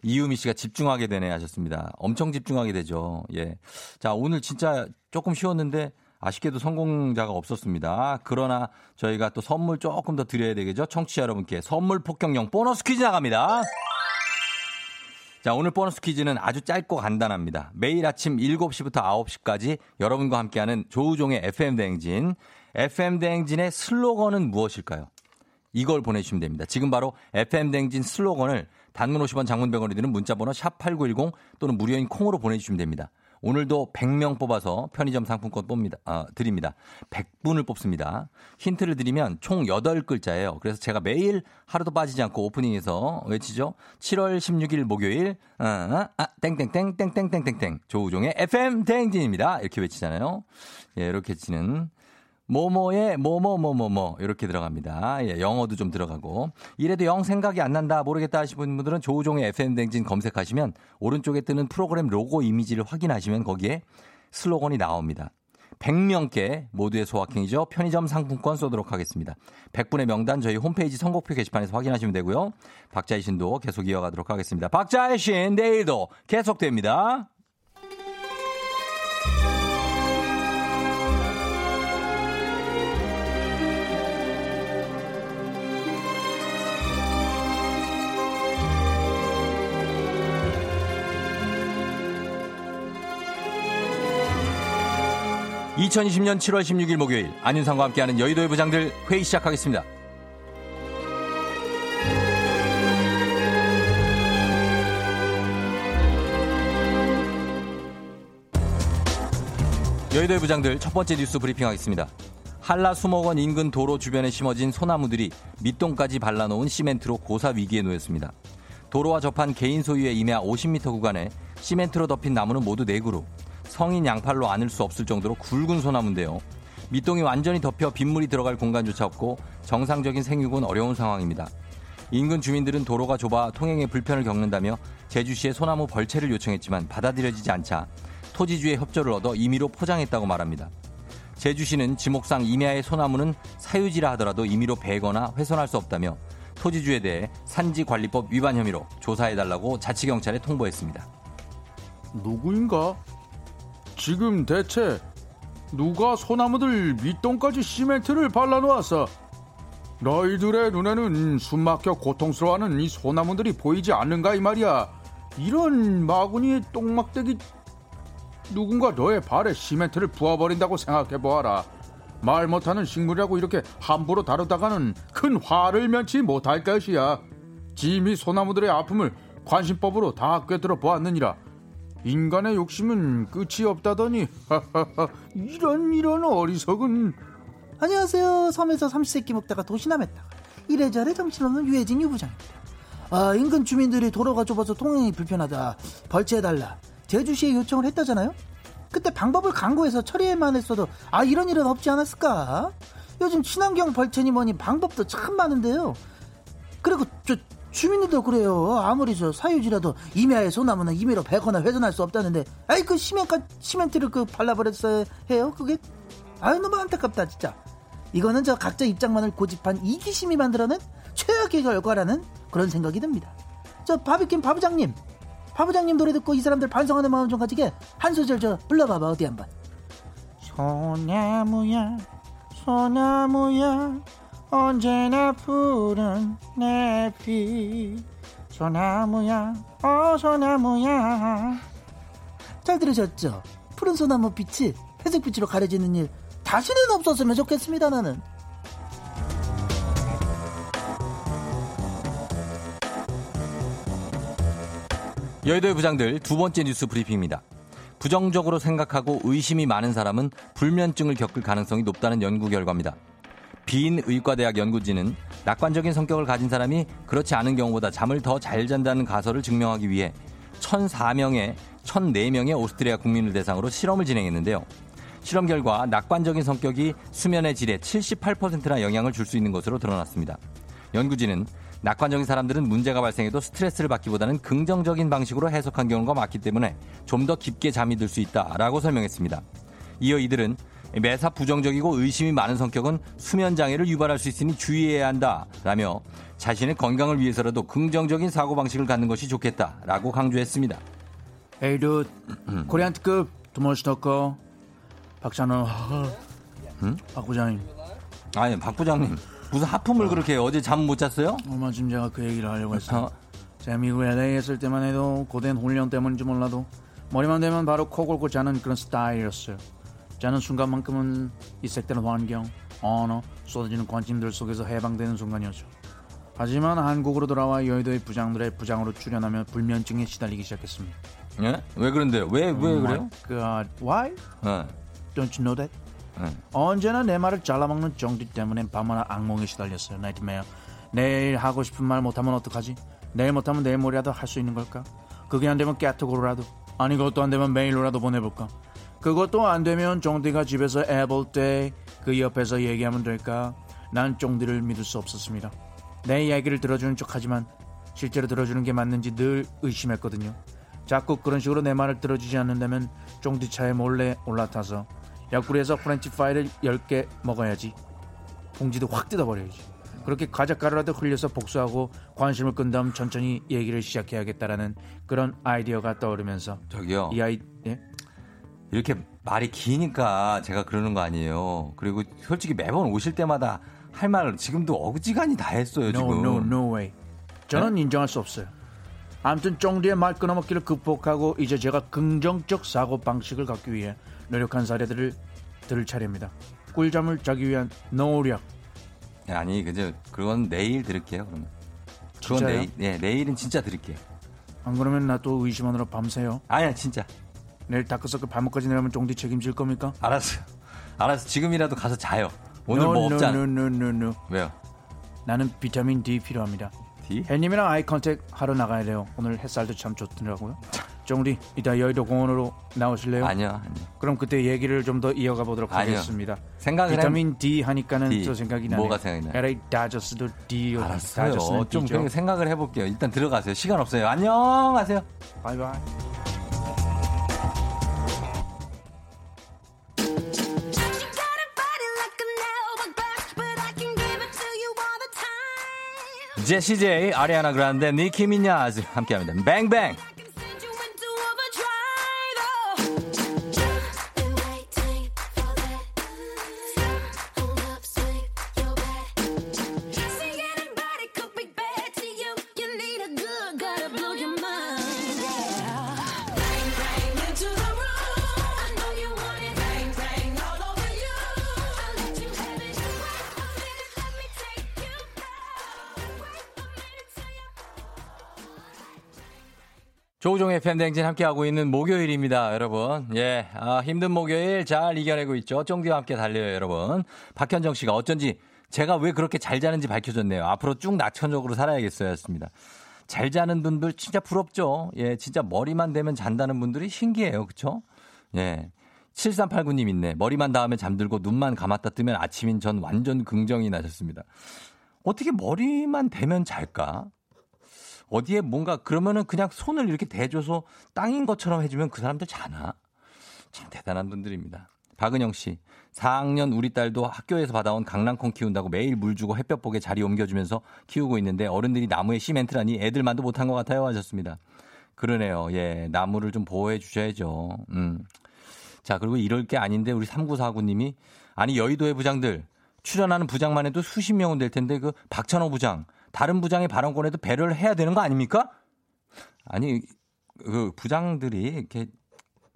이유미 씨가 집중하게 되네 하셨습니다. 엄청 집중하게 되죠. 예. 자, 오늘 진짜 조금 쉬웠는데 아쉽게도 성공자가 없었습니다. 그러나 저희가 또 선물 조금 더 드려야 되겠죠? 청취자 여러분께 선물 폭격용 보너스 퀴즈 나갑니다. 자, 오늘 보너스 퀴즈는 아주 짧고 간단합니다. 매일 아침 7시부터 9시까지 여러분과 함께하는 조우종의 FM-대행진. FM-대행진의 슬로건은 무엇일까요? 이걸 보내주시면 됩니다. 지금 바로 FM-대행진 슬로건을 단문 50원 장문 100원이 드는 문자번호 샵8910 또는 무료인 콩으로 보내주시면 됩니다. 오늘도 100명 뽑아서 편의점 상품권 뽑니다. 아, 드립니다. 100분을 뽑습니다. 힌트를 드리면 총 8글자예요. 그래서 제가 매일 하루도 빠지지 않고 오프닝에서 외치죠. 7월 16일 목요일 아, 아, 땡땡땡 땡땡땡땡땡 조우종의 FM 대행진입니다. 이렇게 외치잖아요. 예, 이렇게 치는 뭐뭐에 뭐뭐뭐뭐뭐 이렇게 들어갑니다. 예, 영어도 좀 들어가고 이래도 영 생각이 안 난다 모르겠다 하시는 분들은 조우종의 FM 댕진 검색하시면 오른쪽에 뜨는 프로그램 로고 이미지를 확인하시면 거기에 슬로건이 나옵니다. 100명께 모두의 소확행이죠. 편의점 상품권 쏘도록 하겠습니다. 100분의 명단 저희 홈페이지 선곡표 게시판에서 확인하시면 되고요. 박자의 신도 계속 이어가도록 하겠습니다. 박자의 신 내일도 계속됩니다. 2020년 7월 16일 목요일 안윤상과 함께하는 여의도의 부장들 회의 시작하겠습니다. 여의도의 부장들 첫 번째 뉴스 브리핑하겠습니다. 한라 수목원 인근 도로 주변에 심어진 소나무들이 밑동까지 발라놓은 시멘트로 고사 위기에 놓였습니다. 도로와 접한 개인 소유의 임야 50m 구간에 시멘트로 덮인 나무는 모두 4그루, 성인 양팔로 안을 수 없을 정도로 굵은 소나무인데요. 밑동이 완전히 덮여 빗물이 들어갈 공간조차 없고 정상적인 생육은 어려운 상황입니다. 인근 주민들은 도로가 좁아 통행에 불편을 겪는다며 제주시에 소나무 벌채를 요청했지만 받아들여지지 않자 토지주의 협조를 얻어 임의로 포장했다고 말합니다. 제주시는 지목상 임야의 소나무는 사유지라 하더라도 임의로 베거나 훼손할 수 없다며 토지주에 대해 산지관리법 위반 혐의로 조사해달라고 자치경찰에 통보했습니다. 누구인가? 지금 대체 누가 소나무들 밑동까지 시멘트를 발라놓았어? 너희들의 눈에는 숨막혀 고통스러워하는 이 소나무들이 보이지 않는가 이 말이야. 이런 마구니의 똥막대기 누군가 너의 발에 시멘트를 부어버린다고 생각해보아라. 말 못하는 식물이라고 이렇게 함부로 다루다가는 큰 화를 면치 못할 것이야. 짐이 소나무들의 아픔을 관심법으로 다 꿰뚫어 보았느니라. 인간의 욕심은 끝이 없다더니 이런 이런 어리석은. 안녕하세요. 섬에서 삼시세끼 먹다가 도시남했다가 이래저래 정신없는 유해진 유부장입니다. 아 인근 주민들이 도로가 좁아서 통행이 불편하다. 벌채해달라. 제주시에 요청을 했다잖아요? 그때 방법을 강구해서 처리해만 했어도 아 이런 일은 없지 않았을까? 요즘 친환경 벌채니 뭐니 방법도 참 많은데요. 그리고 저 주민들도 그래요. 아무리 저 사유지라도 임야의 소나무는 임의로 베거나 훼손할 수 없다는데, 아이 그 시멘트 시멘트를 그 발라버렸어야 해요. 그게 아유 너무 안타깝다 진짜. 이거는 저 각자 입장만을 고집한 이기심이 만들어낸 최악의 결과라는 그런 생각이 듭니다. 저 바비킴 바부장님, 바부장님 노래 듣고 이 사람들 반성하는 마음 좀 가지게 한 소절 저 불러봐봐 어디 한번. 소나무야, 소나무야. 언제나 푸른 내빛 소나무야 어 소나무야 잘 들으셨죠? 푸른 소나무 빛이 회색빛으로 가려지는 일 다시는 없었으면 좋겠습니다 나는 여의도의 부장들 두 번째 뉴스 브리핑입니다. 부정적으로 생각하고 의심이 많은 사람은 불면증을 겪을 가능성이 높다는 연구 결과입니다. 빈 의과대학 연구진은 낙관적인 성격을 가진 사람이 그렇지 않은 경우보다 잠을 더 잘 잔다는 가설을 증명하기 위해 1,004명의 1,004명의 오스트리아 국민을 대상으로 실험을 진행했는데요. 실험 결과 낙관적인 성격이 수면의 질에 78%나 영향을 줄 수 있는 것으로 드러났습니다. 연구진은 낙관적인 사람들은 문제가 발생해도 스트레스를 받기보다는 긍정적인 방식으로 해석한 경우가 많기 때문에 좀 더 깊게 잠이 들 수 있다라고 설명했습니다. 이어 이들은 매사 부정적이고 의심이 많은 성격은 수면 장애를 유발할 수 있으니 주의해야 한다라며 자신의 건강을 위해서라도 긍정적인 사고 방식을 갖는 것이 좋겠다라고 강조했습니다. 에이 두 코리안 특급 두머시터커 박찬호. 응? 박 부장님. 아니 박 부장님 무슨 하품을 그렇게 어제 잠 못 잤어요? 얼마 전 제가 그 얘기를 하려고 했어요. 어, 제가 미국 LA 있을 때만 해도 고된 훈련 때문인지 몰라도 머리만 대면 바로 코 골고 자는 그런 스타일이었어요. 자는 순간만큼은 이 색다른 환경, 언어, 쏟아지는 관심들 속에서 해방되는 순간이었죠. 하지만 한국으로 돌아와 여의도의 부장들의 부장으로 출연하며 불면증에 시달리기 시작했습니다. 예? 왜 그런데요? 왜왜 그래요? God, why? 예. Don't you know that? 예. 언제나 내 말을 잘라먹는 쫑디 때문에 밤마다 악몽에 시달렸어요. Nightmare. 내일 하고 싶은 말 못하면 어떡하지? 내일 못하면 내일 모레라도 할 수 있는 걸까? 그게 안 되면 깨톡으로라도 아니 그것도 안 되면 메일로라도 보내볼까? 그것도 안 되면 쫑디가 집에서 애 볼 때 그 옆에서 얘기하면 될까? 난 쫑디를 믿을 수 없었습니다. 내 이야기를 들어주는 척하지만 실제로 들어주는 게 맞는지 늘 의심했거든요. 자꾸 그런 식으로 내 말을 들어주지 않는다면 쫑디 차에 몰래 올라타서 옆구리에서 프렌치 파이를 10개 먹어야지. 봉지도 확 뜯어버려야지. 그렇게 과자가루라도 흘려서 복수하고 관심을 끈 다음 천천히 얘기를 시작해야겠다라는 그런 아이디어가 떠오르면서 저기요. 이 아이 예? 이렇게 말이 기니까 제가 그러는 거 아니에요. 그리고 솔직히 매번 오실 때마다 할 말을 지금도 어지간히 다 했어요, No, 지금. no, no way. 저는 인정할 수 없어요. 아무튼 쫑디의 말 끊어먹기를 극복하고 이제 제가 긍정적 사고 방식을 갖기 위해 노력한 사례들을 들을 차례입니다. 꿀잠을 자기 위한 노력. 아니, 그저 그건 내일 들을게요, 그러면. 그건 진짜요? 내일, 예, 내일은 진짜 들을게요. 안 그러면 나 또 의심하느라 밤새요. 아니야, 진짜. 내일 다크서클 밤까지 내려면 쫑디 책임질 겁니까? 알았어요. 알았어. 지금이라도 가서 자요. 오늘 No, 뭐 no, 없잖아. no, no. 왜요? 나는 비타민 D 필요합니다. D? 해님이랑 eye contact 하러 나가야 돼요. 오늘 햇살도 참 좋더라고요. 쫑디 이따 여의도 공원으로 나오실래요? 아니요, 아니요. 그럼 그때 얘기를 좀 더 이어가 보도록 아니요. 하겠습니다. 생각을 비타민 D 하니까는 D. 또 생각이 나네요. 뭐가 생각이 나요? LA 다저스도 D. 알았어요. 다저스는 좀 D죠. 생각을 해볼게요. 일단 들어가세요. 시간 없어요. 안녕 하세요. 바이바이. 제시 제이, 아리아나 그란데, 니키 미냐즈 함께합니다. 뱅뱅. 조우종의 팬댕진 함께하고 있는 목요일입니다, 여러분. 예, 아, 힘든 목요일 잘 이겨내고 있죠. 쫑디와 함께 달려요, 여러분. 박현정 씨가 어쩐지 제가 왜 그렇게 잘 자는지 밝혀줬네요. 앞으로 쭉 낙천적으로 살아야겠어요, 였습니다. 잘 자는 분들 진짜 부럽죠. 예, 진짜 머리만 대면 잔다는 분들이 신기해요, 그쵸? 예. 7389님 있네. 머리만 닿으면 잠들고 눈만 감았다 뜨면 아침인 전 완전 긍정이 나셨습니다. 어떻게 머리만 대면 잘까? 어디에 뭔가 그러면은 그냥 손을 이렇게 대줘서 땅인 것처럼 해주면 그 사람들 자나? 참 대단한 분들입니다. 박은영 씨, 4학년 우리 딸도 학교에서 받아온 강낭콩 키운다고 매일 물 주고 햇볕 보게 자리 옮겨주면서 키우고 있는데 어른들이 나무에 시멘트라니 애들만도 못한 것 같아요 하셨습니다. 그러네요. 예, 나무를 좀 보호해 주셔야죠. 음. 자, 그리고 이럴 게 아닌데 우리 3949님이 아니 여의도의 부장들 출연하는 부장만 해도 수십 명은 될 텐데 그 박찬호 부장 다른 부장의 발언권에도 배려를 해야 되는 거 아닙니까? 아니 그 부장들이 이렇게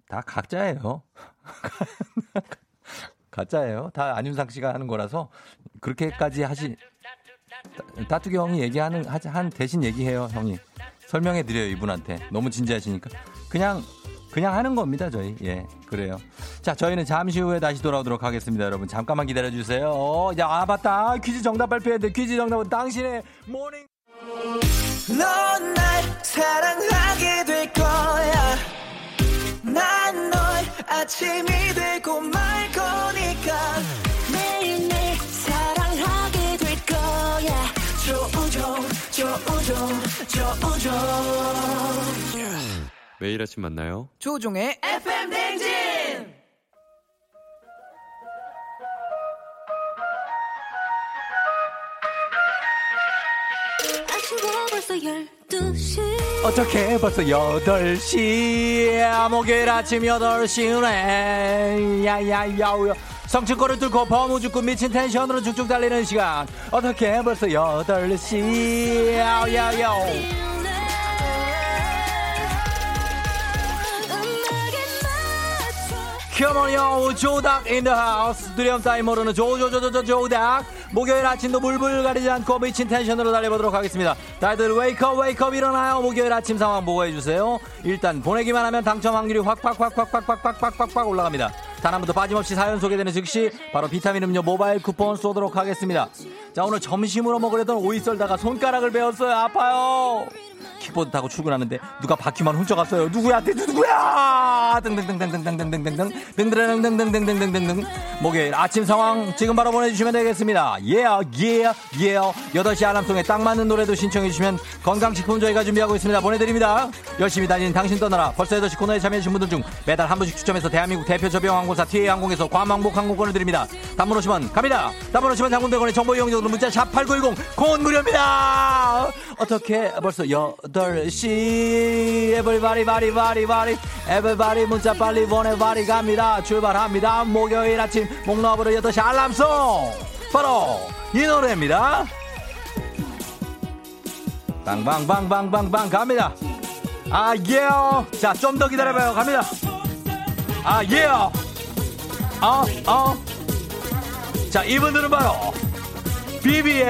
다 각자예요. 가짜예요. 다 안윤상 씨가 하는 거라서 그렇게까지 하시 따- 따뚜기 형이 얘기하는 하지- 한 대신 얘기해요 형이 설명해 드려요 이분한테 너무 진지하시니까 그냥 그냥 하는 겁니다 저희 예 그래요 자 저희는 잠시 후에 다시 돌아오도록 하겠습니다 여러분 잠깐만 기다려 주세요 어, 야 아 맞다 퀴즈 정답 돼 퀴즈 정답은 당신의 morning 넌 날 사랑하게 될 거야. 난 널 아침이 되고 말 거니까. 매일매일 사랑하게 될 거야. 조우종, 조우종, 조우종. 매일 아침 만나요. 조종의 FM 댕진! 아쉬워 벌써 12시. 어떻게 벌써 8시? 목요일 아침 8시네 야야야야. 성층권을 뚫고 범우죽고 미친 텐션으로 쭉쭉 달리는 시간. 어떻게 벌써 8시? 야 야야. 음 컴온요 조닥 인 더 하우스 두려움 따위 모르는 조조조조조 조닥. 목요일 아침도 물불 가리지 않고 미친 텐션으로 달려보도록 하겠습니다. 다들 wake up wake up 일어나요. 목요일 아침 상황 보고해주세요. 일단 보내기만 하면 당첨 확률이 확확확확확확확확확 올라갑니다. 단 한 번도 빠짐없이 사연 소개되는 즉시 바로 비타민 음료 모바일 쿠폰 쏘도록 하겠습니다. 자 오늘 점심으로 먹으려던 오이 썰다가 손가락을 베었어요. 아파요 킥보드 타고 출근하는데 누가 바퀴만 훔쳐갔어요. 누구야? 누구야? 등등등등등등등등등등 등등등등등등등등등 목요일 아침 상황 지금 바로 보내주시면 되겠습니다. 예요 예요 예요 8시 알람송에 딱 맞는 노래도 신청해 주시면 건강식품 저희가 준비하고 있습니다. 보내드립니다. 열심히 다니는 당신 떠나라 벌써 8시 코너에 참여해주신 분들 중 매달 한 분씩 추첨해서 대한민국 대표 저비용항공사 TA항공에서 괌항복 항공권을 드립니다. 단문 오시면 갑니다. 단문 오시면 장군대원의 정보 이용료로 문자 샵 8910 콩은 무료입니다. 어떻게 벌써 8시 에블바리 바리 바리 바리 에블바리 문자 빨리 보내 바리 갑니다. 출발합니다. 목요일 아침 목너브로 8시 알람송 바로 이 노래입니다. 빵빵빵빵빵빵 갑니다. 아 예요. 자좀 더 기다려봐요. 갑니다. 아 예요. 어 어. 자 이분들은 바로 비비의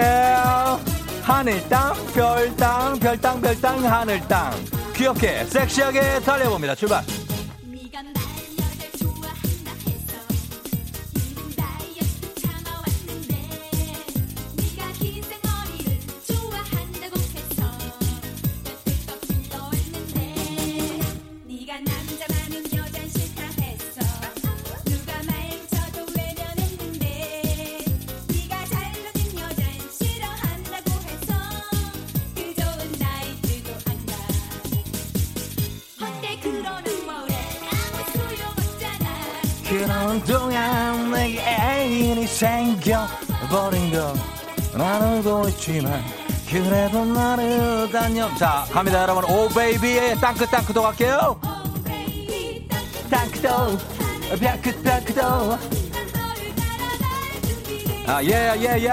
하늘 땅, 별 땅, 별 땅, 별 땅, 하늘 땅. 귀엽게, 섹시하게 달려봅니다. 출발. 생겨버린 거 나는 알고 있지만 그래도 나를 다녀. 자 갑니다 여러분. 오 베이비의 땅크 땅크도 갈게요. Oh baby 땅크도 땅크 땅크도 아예 예예.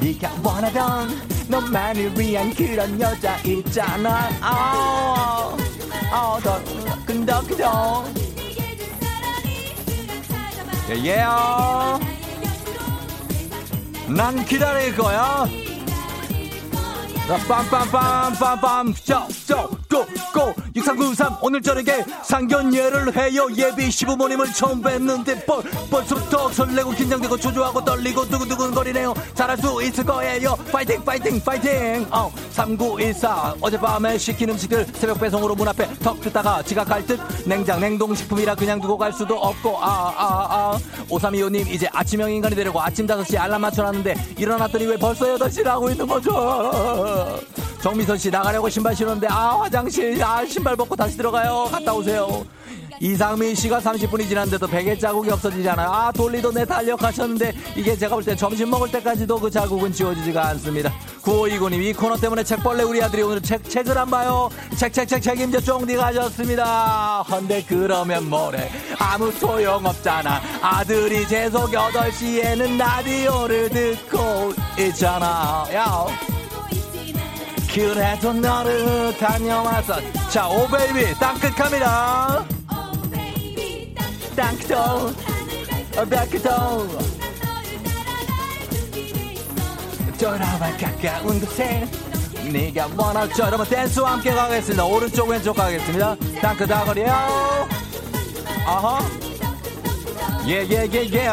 네가 원하던 너만을 위한 그런 여자 있잖아. 어, 어, 더, 끈덕끈덕 예예요. 난 기다릴 거야. 빰빰빰빰빰 쪼쪼 고고. 6393 오늘 저녁에 상견례를 해요. 예비 시부모님을 처음 뵙는데 벌, 벌써부터 설레고 긴장되고 초조하고 떨리고 두근두근거리네요. 잘할 수 있을 거예요. 파이팅 파이팅 파이팅. 어, 3914 어젯밤에 시킨 음식들 새벽 배송으로 문 앞에 턱 듣다가 지각할 듯 냉장 냉동식품이라 그냥 두고 갈 수도 없고 아아아. 5325님 이제 아침형 인간이 되려고 아침 5시 알람 맞춰놨는데 일어났더니 왜 벌써 8시라고 있는 거죠? 정미선 씨 나가려고 신발 신었는데 아 화장 실 아 신발 벗고 다시 들어가요. 갔다 오세요. 이상민 씨가 30분이 지났는데도 베개 자국이 없어지잖아요. 아 돌리도 내 달력하셨는데 이게 제가 볼 때 점심 먹을 때까지도 그 자국은 지워지지가 않습니다. 9529님 이 코너 때문에 책벌레 우리 아들이 오늘 책, 책을 안 봐요. 책 책 책 책임져 쫑디 가셨습니다. 헌데 그러면 뭐래? 아무 소용 없잖아. 아들이 재속 8시에는 라디오를 듣고 있잖아. 야 그래도 너를 다녀와서. 자 오베이비 땅끝합니다. 땅크도 땅크도 돌아와 가까운 곳에. 네가 줄 여러분 댄스와 함께 가겠습니다. 오른쪽 왼쪽 가겠습니다. 땅크 다거리요. 어허 예예예예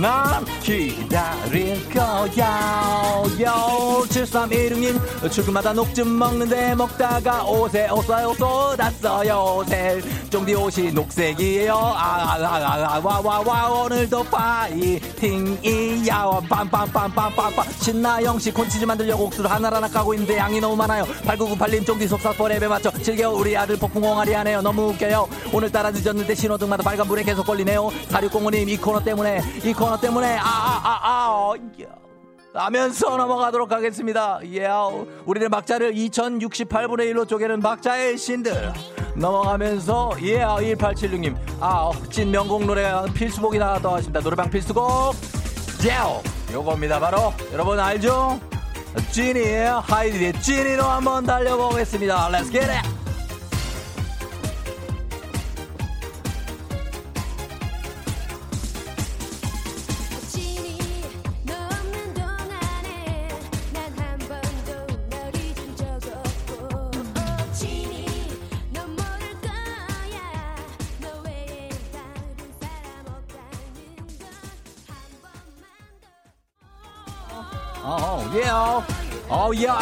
난 기다릴 거야. 요 7316님 출근마다 녹즙 먹는데 먹다가 옷에 옷어요 쏟았어요. 옷에 쫑디 옷이 녹색이에요. 아와와와 오늘도 파이팅이야. 빰빰빰빰빰빰. 신나영씨 콘치즈 만들려고 옥수수 하나하나 까고 있는데 양이 너무 많아요. 8998님 쫑디 속사포 랩에 맞춰 즐겨. 우리 아들 폭풍공아리 하네요. 너무 웃겨요. 오늘따라 늦었는데 신호등마다 빨간불에 계속 걸리네요. 4605님 이 코너 때문에 이 코너 때문에 아아아아 하면서 넘어가도록 하겠습니다. 예, 우리는 막자를 2068분의 1로 쪼개는 막자의 신들. 넘어가면서 예, 1876님. 아, 찐 명곡 노래 필수곡이 나왔다고 하십니다. 노래방 필수곡. 제오. 요겁니다. 바로 여러분 알죠? 찐이에요. 하이디의 찐이로 한번 달려보겠습니다. Let's.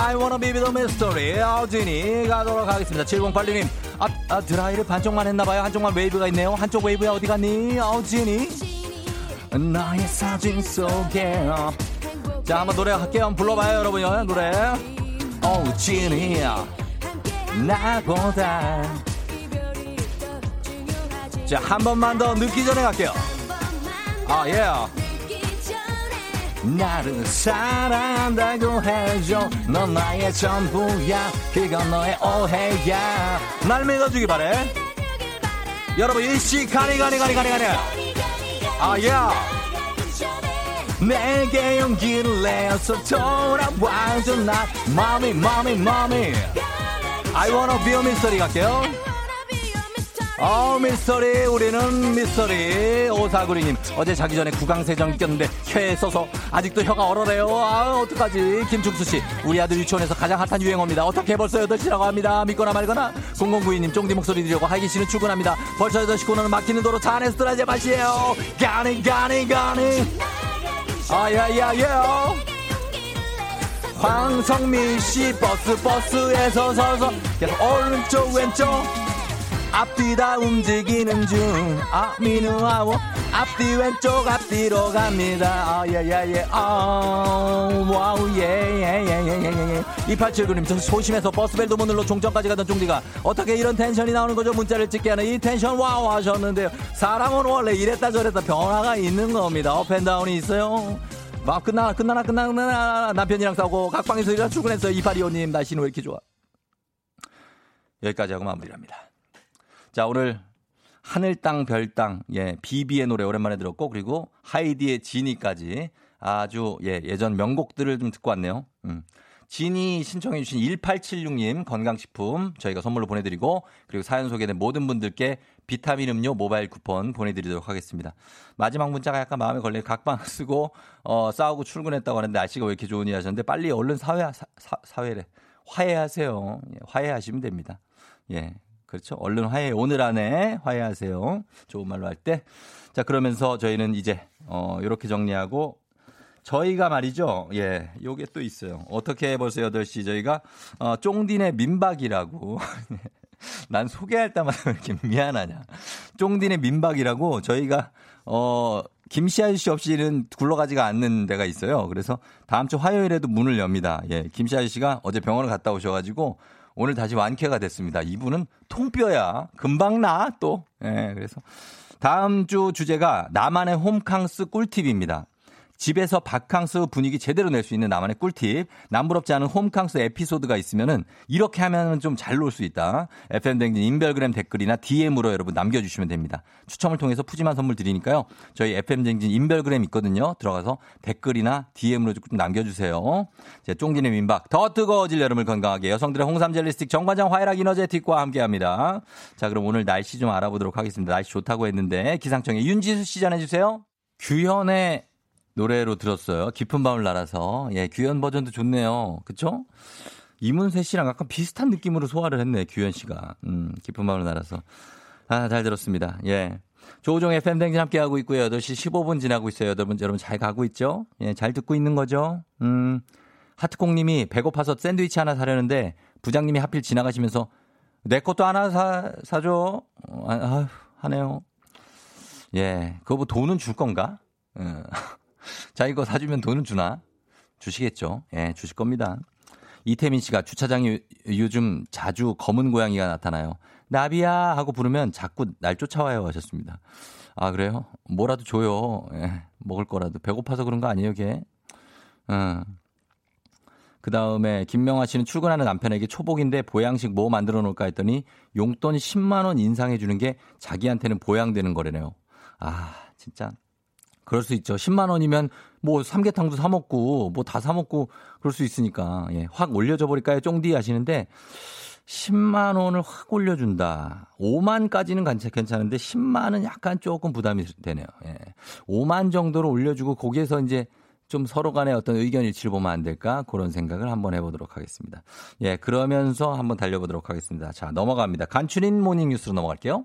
I wanna be the mystery. 어, 진이 가도록 하겠습니다. 7086님. 아, 아, 드라이를 반쪽만 했나봐요. 한쪽만 웨이브가 있네요. 한쪽 웨이브야 어디 갔니? 어, 진이. 나의 사진 속에. 어. 자, 한번 노래 할게요. 한번 불러봐요, 여러분 요. 노래. 어, 진이야. 나보다. 자, 한 번만 더 늦기 전에 갈게요. 아, 예. 나를 사랑한다고 해줘. 넌 나의 전부야. 그건 너의 오해야. 날 믿어주기 바래. 여러분 일시 가니 가니 가니 가니 가니 아예 내게 용기를 내어서 돌아와줘 나. 마미 마미 마미 I wanna be a mystery 갈게요 어 미스터리 우리는 미스터리. 오사구리님 어제 자기 전에 구강세정 꼈는데 혀에 써서 아직도 혀가 얼얼해요. 아 어떡하지? 김충수씨 우리 아들 유치원에서 가장 핫한 유행어입니다. 어떻게 벌써 8시라고 합니다. 믿거나 말거나. 0092님 쫑디 목소리 들려고 하기 싫은 출근합니다. 벌써 8시 코너는 막히는 도로 차 안에서 들어야지 맛이에요. 가니 가니 가니. 아야야야. 황성민 씨 버스 버스에서 서서 계속 오른쪽 왼쪽 앞뒤 다 움직이는 중. 아 미누아워 앞뒤 왼쪽 앞뒤로 갑니다. 아 예 예 예. 아 wow 예 예 예 예 예 예 2879님 저 소심해서 버스벨도 못 눌러 종점까지 가던 종디가 어떻게 이런 텐션이 나오는 거죠? 문자를 찍게 하는 이 텐션 wow 하셨는데요. 사람은 원래 이랬다 저랬다 변화가 있는 겁니다. up and down이 있어요. 막 끝나나 끝나나 끝나나 남편이랑 싸우고 각방에서 일하 출근했어요. 2825님 날씨는 왜 이렇게 좋아? 여기까지 하고 마무리합니다 자, 오늘 하늘 땅, 별 땅, 예, 비비의 노래 오랜만에 들었고, 그리고 하이디의 지니까지 아주, 예, 예전 명곡들을 좀 듣고 왔네요. 음. 지니 신청해 주신 1876님 건강식품 저희가 선물로 보내드리고, 그리고 사연 소개된 모든 분들께 비타민 음료 모바일 쿠폰 보내드리도록 하겠습니다. 마지막 문자가 약간 마음에 걸려요. 각방 쓰고, 어, 싸우고 출근했다고 하는데 날씨가 왜 이렇게 좋으니 하셨는데, 빨리 얼른 사회, 사, 사, 사회래. 화해하세요. 예, 화해하시면 됩니다. 예. 그렇죠. 얼른 화해, 오늘 안에 화해하세요. 좋은 말로 할 때. 자, 그러면서 저희는 이제, 어, 요렇게 정리하고, 저희가 말이죠. 예, 요게 또 있어요. 어떻게 벌써 8시 저희가, 어, 쫑디네 민박이라고. 난 소개할 때마다 왜 이렇게 미안하냐. 쫑디네 민박이라고 저희가, 어, 김씨 아저씨 없이는 굴러가지가 않는 데가 있어요. 그래서 다음 주 화요일에도 문을 엽니다. 예, 김씨 아저씨가 어제 병원을 갔다 오셔가지고, 오늘 다시 완쾌가 됐습니다. 이분은 통뼈야. 금방 나, 또. 예, 그래서. 다음 주 주제가 나만의 홈캉스 꿀팁입니다. 집에서 바캉스 분위기 제대로 낼 수 있는 나만의 꿀팁. 남부럽지 않은 홈캉스 에피소드가 있으면은 이렇게 하면은 좀 잘 놀 수 있다. FM댕진 인별그램 댓글이나 DM으로 여러분 남겨주시면 됩니다. 추첨을 통해서 푸짐한 선물 드리니까요. 저희 FM댕진 인별그램 있거든요. 들어가서 댓글이나 DM으로 좀 남겨주세요. 제 쫑디네 민박. 더 뜨거워질 여름을 건강하게 여성들의 홍삼 젤리스틱 정관장 화이락 이너제틱과 함께 합니다. 자, 그럼 오늘 날씨 좀 알아보도록 하겠습니다. 날씨 좋다고 했는데 기상청에 윤지수 씨 전해주세요. 규현의 노래로 들었어요. 깊은 밤을 날아서. 예, 규현 버전도 좋네요. 그쵸? 이문세 씨랑 약간 비슷한 느낌으로 소화를 했네, 규현 씨가. 음, 깊은 밤을 날아서. 아, 잘 들었습니다. 예. 조우종 FM 댕진 함께하고 있고요. 8시 15분 지나고 있어요. 여러분, 여러분 잘 가고 있죠? 예, 잘 듣고 있는 거죠? 음, 하트콩 님이 배고파서 샌드위치 하나 사려는데 부장님이 하필 지나가시면서 내 것도 하나 사, 사줘. 어, 아, 아휴, 하네요. 예, 그거 뭐 돈은 줄 건가? 예. 자, 이거 사주면 돈은 주나? 주시겠죠. 예, 주실 겁니다. 이태민 씨가 주차장에 요즘 자주 검은 고양이가 나타나요. 나비야 하고 부르면 자꾸 날 쫓아와요 하셨습니다. 아 그래요? 뭐라도 줘요. 예, 먹을 거라도 배고파서 그런 거 아니에요, 걔? 어. 그 다음에 김명아 씨는 출근하는 남편에게 초복인데 보양식 뭐 만들어 놓을까 했더니 용돈 10만 원 인상해 주는 게 자기한테는 보양되는 거래네요. 아 진짜 그럴 수 있죠. 10만 원이면 뭐 삼계탕도 사 먹고 뭐 다 사 먹고 그럴 수 있으니까 예, 확 올려줘 버릴까요? 쫑디 하시는데 10만 원을 확 올려준다. 5만까지는 괜찮은데 10만은 약간 조금 부담이 되네요. 예. 5만 정도로 올려주고 거기에서 이제 좀 서로 간의 어떤 의견 일치를 보면 안 될까? 그런 생각을 한번 해보도록 하겠습니다. 예, 그러면서 한번 달려보도록 하겠습니다. 자, 넘어갑니다. 간추린 morning 뉴스로 넘어갈게요.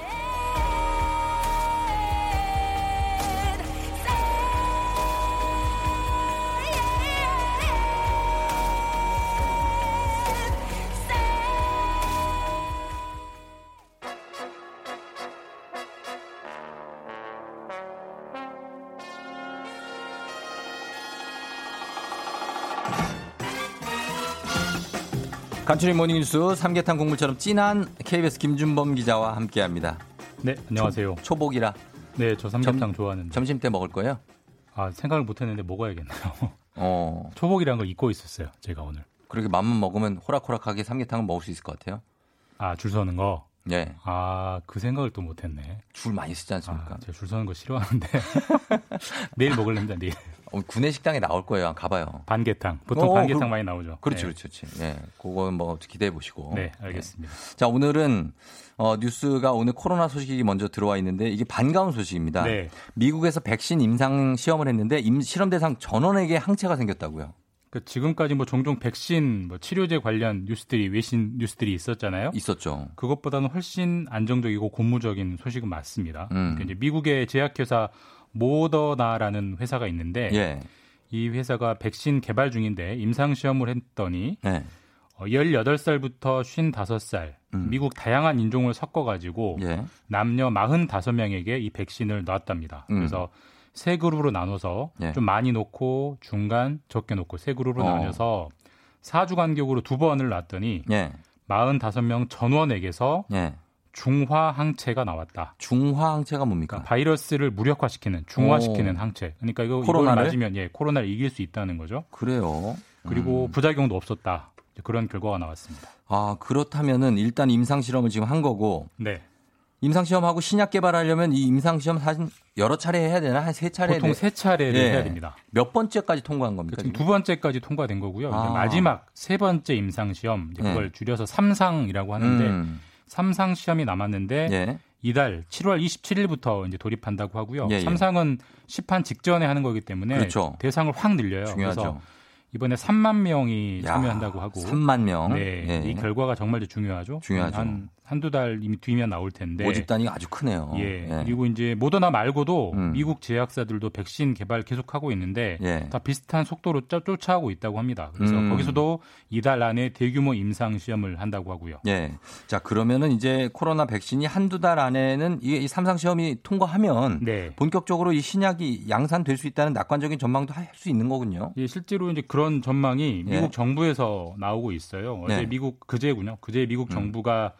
간추린 모닝뉴스 삼계탕 국물처럼 진한 KBS 김준범 기자와 함께합니다. 네, 안녕하세요. 초, 복이라 네, 저 삼계탕 좋아하는데. 점심 때 먹을 거예요? 아, 생각을 못 했는데 먹어야겠네요. 어. 초복이란 걸 잊고 있었어요, 제가 오늘. 그렇게 맘만 먹으면 호락호락하게 삼계탕을 먹을 수 있을 것 같아요. 아, 줄 서는 거? 예. 아, 그 생각을 또 못 했네. 줄 많이 쓰지 않습니까? 아, 제가 줄 서는 거 싫어하는데. 내일 먹을랍니다, 내일. 어, 구내 식당에 나올 거예요. 가봐요. 반계탕. 보통 어, 반계탕 그- 많이 나오죠. 그렇지, 네. 그렇지, 그렇지. 예. 그거 뭐 기대해 보시고. 네, 알겠습니다. 예. 자, 오늘은 어, 뉴스가 오늘 코로나 소식이 먼저 들어와 있는데 이게 반가운 소식입니다. 네. 미국에서 백신 임상 시험을 했는데 임, 실험 대상 전원에게 항체가 생겼다고요. 그 지금까지 뭐 종종 백신, 뭐 치료제 관련 뉴스들이 외신 뉴스들이 있었잖아요. 있었죠. 그것보다는 훨씬 안정적이고 고무적인 소식은 맞습니다. 음. 그러니까 이제 미국의 제약회사 모더나라는 회사가 있는데 예. 이 회사가 백신 개발 중인데 임상 시험을 했더니 네. 어, 18살부터 55살 음. 미국 다양한 인종을 섞어 가지고 예. 남녀 45명에게 이 백신을 놨답니다. 음. 그래서 세 그룹으로 나눠서 예. 좀 많이 놓고 중간 적게 놓고 세 그룹으로 어. 나눠서 4주 간격으로 두 번을 놨더니 예. 45명 전원에게서 예. 중화 항체가 나왔다. 중화 항체가 뭡니까? 그러니까 바이러스를 무력화시키는 중화시키는 오. 항체. 그러니까 이거 코로나를? 맞으면 예, 코로나를 이길 수 있다는 거죠. 그래요. 그리고 음. 부작용도 없었다. 그런 결과가 나왔습니다. 아, 그렇다면은 일단 임상 실험을 지금 한 거고 네. 임상 시험하고 신약 개발하려면 이 임상 시험 사실 여러 차례 해야 되나? 한 세 차례 보통 세 차례를 예. 해야 됩니다. 몇 번째까지 통과한 겁니까? 지금? 두 번째까지 통과된 거고요. 아. 마지막 세 번째 임상 시험 그걸 네. 줄여서 삼상이라고 하는데 음. 삼상 시험이 남았는데 예. 이달 7월 27일부터 이제 돌입한다고 하고요. 예, 예. 삼상은 시판 직전에 하는 거기 때문에 그렇죠. 대상을 확 늘려요. 중요하죠. 그래서 이번에 3만 명이 야, 참여한다고 하고 3만 명. 네, 예. 이 결과가 정말 중요하죠. 중요하죠. 한 한두 달 이미 뒤면 나올 텐데. 모집 단위가 아주 크네요. 예. 그리고 이제 모더나 말고도 음. 미국 제약사들도 백신 개발 계속하고 있는데 예. 다 비슷한 속도로 쫓- 쫓아오고 있다고 합니다. 그래서 음. 거기서도 이달 안에 대규모 임상 시험을 한다고 하고요. 예. 자, 그러면은 이제 코로나 백신이 한두 달 안에는 이, 이 삼상 시험이 통과하면 네. 본격적으로 이 신약이 양산될 수 있다는 낙관적인 전망도 할 수 있는 거군요. 예, 실제로 이제 그런 전망이 예. 미국 정부에서 나오고 있어요. 어제 네. 미국 그제군요. 그제 미국 음. 정부가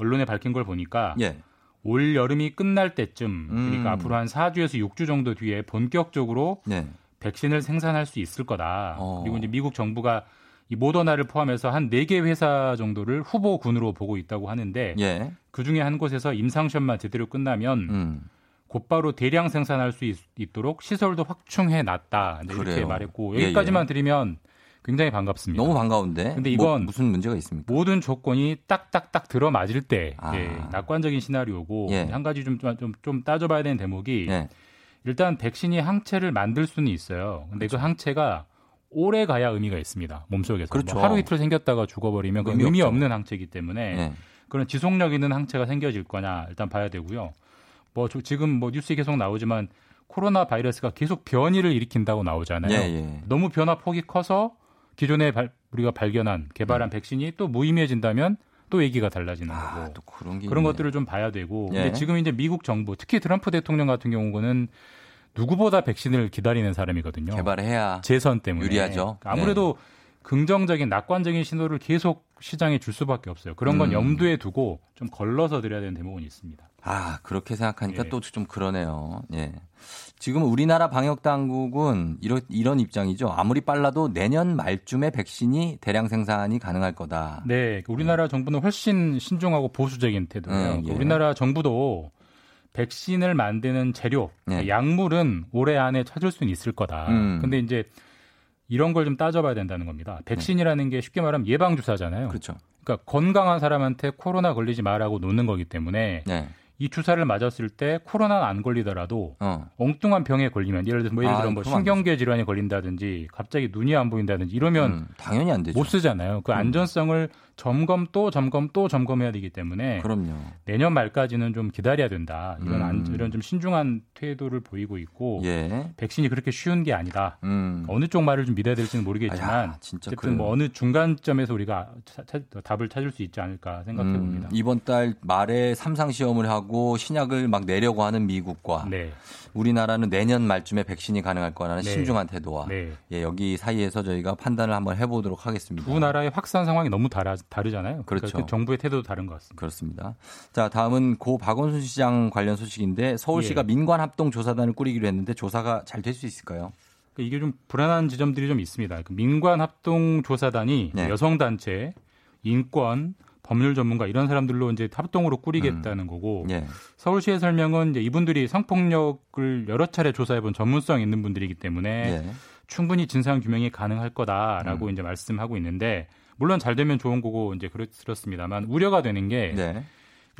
언론에 밝힌 걸 보니까 예. 올 여름이 끝날 때쯤 그러니까 음. 앞으로 한 4주에서 6주 정도 뒤에 본격적으로 네. 백신을 생산할 수 있을 거다. 어. 그리고 이제 미국 정부가 이 모더나를 포함해서 한 4개 회사 정도를 후보군으로 보고 있다고 하는데 예. 그 중에 한 곳에서 임상 시험만 제대로 끝나면 음. 곧바로 대량 생산할 수 있, 도록 시설도 확충해 놨다. 네, 이렇게. 말했고 예, 여기까지만 예. 드리면 굉장히 반갑습니다. 너무 반가운데. 근데 뭐, 이건 무슨 문제가 있습니까? 모든 조건이 딱딱딱 들어맞을 때 아. 예, 낙관적인 시나리오고 예. 한 가지 좀, 좀, 좀 따져봐야 되는 대목이 예. 일단 백신이 항체를 만들 수는 있어요. 근데 그 항체가 오래 가야 의미가 있습니다. 몸속에서. 그렇죠. 뭐 하루 이틀 생겼다가 죽어버리면 그 의미 의미. 없는 항체이기 때문에 예. 그런 지속력 있는 항체가 생겨질 거냐 일단 봐야 되고요. 뭐 저- 지금 뭐 뉴스에 계속 나오지만 코로나 바이러스가 계속 변이를 일으킨다고 나오잖아요. 예, 예. 너무 변화 폭이 커서 기존에 발- 우리가 발견한 개발한 백신이 또 무의미해진다면 또 얘기가 달라지는 거고. 음. 아, 또 그런 게 그런. 것들을 좀 봐야 되고. 예. 근데 지금 이제 미국 정부, 특히 트럼프 대통령 같은 경우는 누구보다 백신을 기다리는 사람이거든요. 개발을 해야 재선 때문에 유리하죠. 네. 아무래도 긍정적인 낙관적인 신호를 계속 시장에 줄 수밖에 없어요. 그런 건 음. 염두에 두고 좀 걸러서 드려야 되는 대목은 있습니다. 아, 그렇게 생각하니까 예. 또좀 그러네요. 예. 지금 우리나라 방역 당국은 이런 이런 입장이죠. 아무리 빨라도 내년 말쯤에 백신이 대량 생산이 가능할 거다. 네, 우리나라 정부는 훨씬 신중하고 보수적인 태도예요. 음, 예. 우리나라 정부도 백신을 만드는 재료, 네. 약물은 올해 안에 찾을 수는 있을 거다. 음. 근데 이제 이런 걸 좀 따져봐야 된다는 겁니다. 백신이라는 게 쉽게 말하면 예방 주사잖아요. 그렇죠. 그러니까 건강한 사람한테 코로나 걸리지 말라고 놓는 거기 때문에 네. 이 주사를 맞았을 때 코로나는 안 걸리더라도 어. 엉뚱한 병에 걸리면 예를 뭐 예를 아, 들어 뭐 그러면 안 신경계 질환에 걸린다든지 갑자기 눈이 안 보인다든지 이러면 음, 당연히 안 되죠. 못 쓰잖아요. 그 음. 안전성을 점검 또 점검 또 점검해야 되기 때문에 그럼요. 내년 말까지는 좀 기다려야 된다. 이런 안, 음. 이런 좀 신중한 태도를 보이고 있고 예. 백신이 그렇게 쉬운 게 아니다. 음. 어느 쪽 말을 좀 믿어야 될지는 모르겠지만 아야, 어쨌든 그래요. 뭐 어느 중간점에서 우리가 차- 차- 답을 찾을 수 있지 않을까 생각해 봅니다. 음, 이번 달 말에 삼상 시험을 하고 신약을 막 내려고 하는 미국과 네. 우리나라는 내년 말쯤에 백신이 가능할 거라는 네. 신중한 태도와 네. 예, 여기 사이에서 저희가 판단을 한번 해보도록 하겠습니다. 두 나라의 확산 상황이 너무 다르, 다르잖아요. 그러니까 그렇죠. 그 정부의 태도도 다른 것 같습니다. 그렇습니다. 자, 다음은 고 박원순 시장 관련 소식인데 서울시가 예. 민관 합동 조사단을 꾸리기로 했는데 조사가 잘 될 수 있을까요? 그러니까 이게 좀 불안한 지점들이 좀 있습니다. 그 민관 합동 조사단이 네. 여성 단체, 인권, 법률 전문가 이런 사람들로 이제 합동으로 꾸리겠다는 거고 예. 서울시의 설명은 이제 이분들이 성폭력을 여러 차례 조사해 본 전문성 있는 분들이기 때문에 예. 충분히 진상 규명이 가능할 거다라고 음. 이제 말씀하고 있는데 물론 잘 되면 좋은 거고 이제 그렇- 그렇습니다만 우려가 되는 게 네.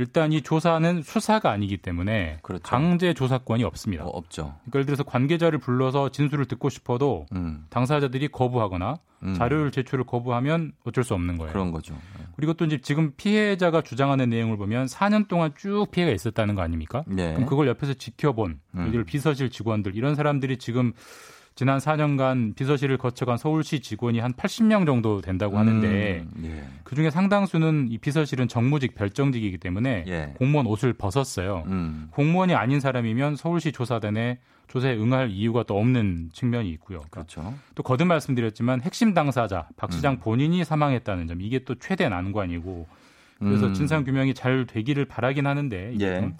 일단 이 조사는 수사가 아니기 때문에 그렇죠. 강제 조사권이 없습니다. 어, 없죠. 그러니까 예를 들어서 관계자를 불러서 진술을 듣고 싶어도 음. 당사자들이 거부하거나 음. 자료를 제출을 거부하면 어쩔 수 없는 거예요. 그런 거죠. 그리고 또 이제 지금 피해자가 주장하는 내용을 보면 4년 동안 쭉 피해가 있었다는 거 아닙니까? 네. 그럼 그걸 옆에서 지켜본 음. 예를 들어 비서실 직원들 이런 사람들이 지금 지난 4년간 비서실을 거쳐간 서울시 직원이 한 80명 정도 된다고 하는데 음, 예. 그 중에 상당수는 이 비서실은 정무직 별정직이기 때문에 예. 공무원 옷을 벗었어요. 음. 공무원이 아닌 사람이면 서울시 조사단에 조사에 응할 이유가 또 없는 측면이 있고요. 그렇죠. 또 거듭 말씀드렸지만 핵심 당사자 박 시장 음. 본인이 사망했다는 점 이게 또 최대 난관이고 그래서 음. 진상 규명이 잘 되기를 바라긴 하는데 예.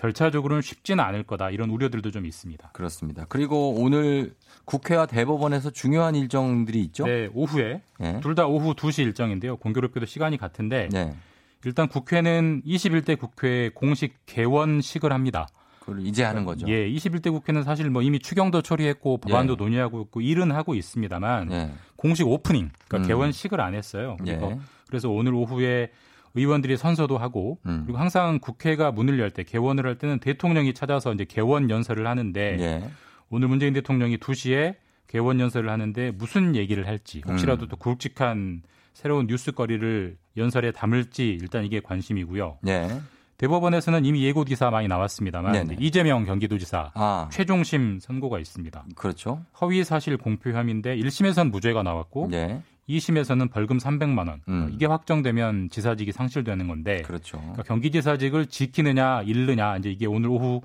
좀 절차적으로는 쉽지는 않을 거다 이런 우려들도 좀 있습니다. 그렇습니다. 그리고 오늘 국회와 대법원에서 중요한 일정들이 있죠? 네, 오후에 예. 둘다 오후 2시 일정인데요. 공교롭게도 시간이 같은데 네. 일단 국회는 21대 국회 공식 개원식을 합니다. 그걸 이제 하는 거죠. 예, 21대 국회는 사실 뭐 이미 추경도 처리했고 법안도 예. 논의하고 있고 일은 하고 있습니다만 예. 공식 오프닝, 그러니까 음. 개원식을 안 했어요. 예. 그래서 오늘 오후에 의원들이 선서도 하고 음. 그리고 항상 국회가 문을 열 때 개원을 할 때는 대통령이 찾아서 이제 개원 연설을 하는데 예. 오늘 문재인 대통령이 2시에 개원 연설을 하는데 무슨 얘기를 할지 혹시라도 음. 또 굵직한 새로운 뉴스거리를 연설에 담을지 일단 이게 관심이고요. 예. 대법원에서는 이미 예고 기사 많이 나왔습니다만 네네. 이재명 경기도지사 아, 최종심 선고가 있습니다. 그렇죠. 허위 사실 공표 혐의인데 1심에선 무죄가 나왔고 예. 2심에서는 벌금 300만 원. 음. 이게 확정되면 지사직이 상실되는 건데 그렇죠. 그러니까 경기지사직을 지키느냐 잃느냐 이제 이게 오늘 오후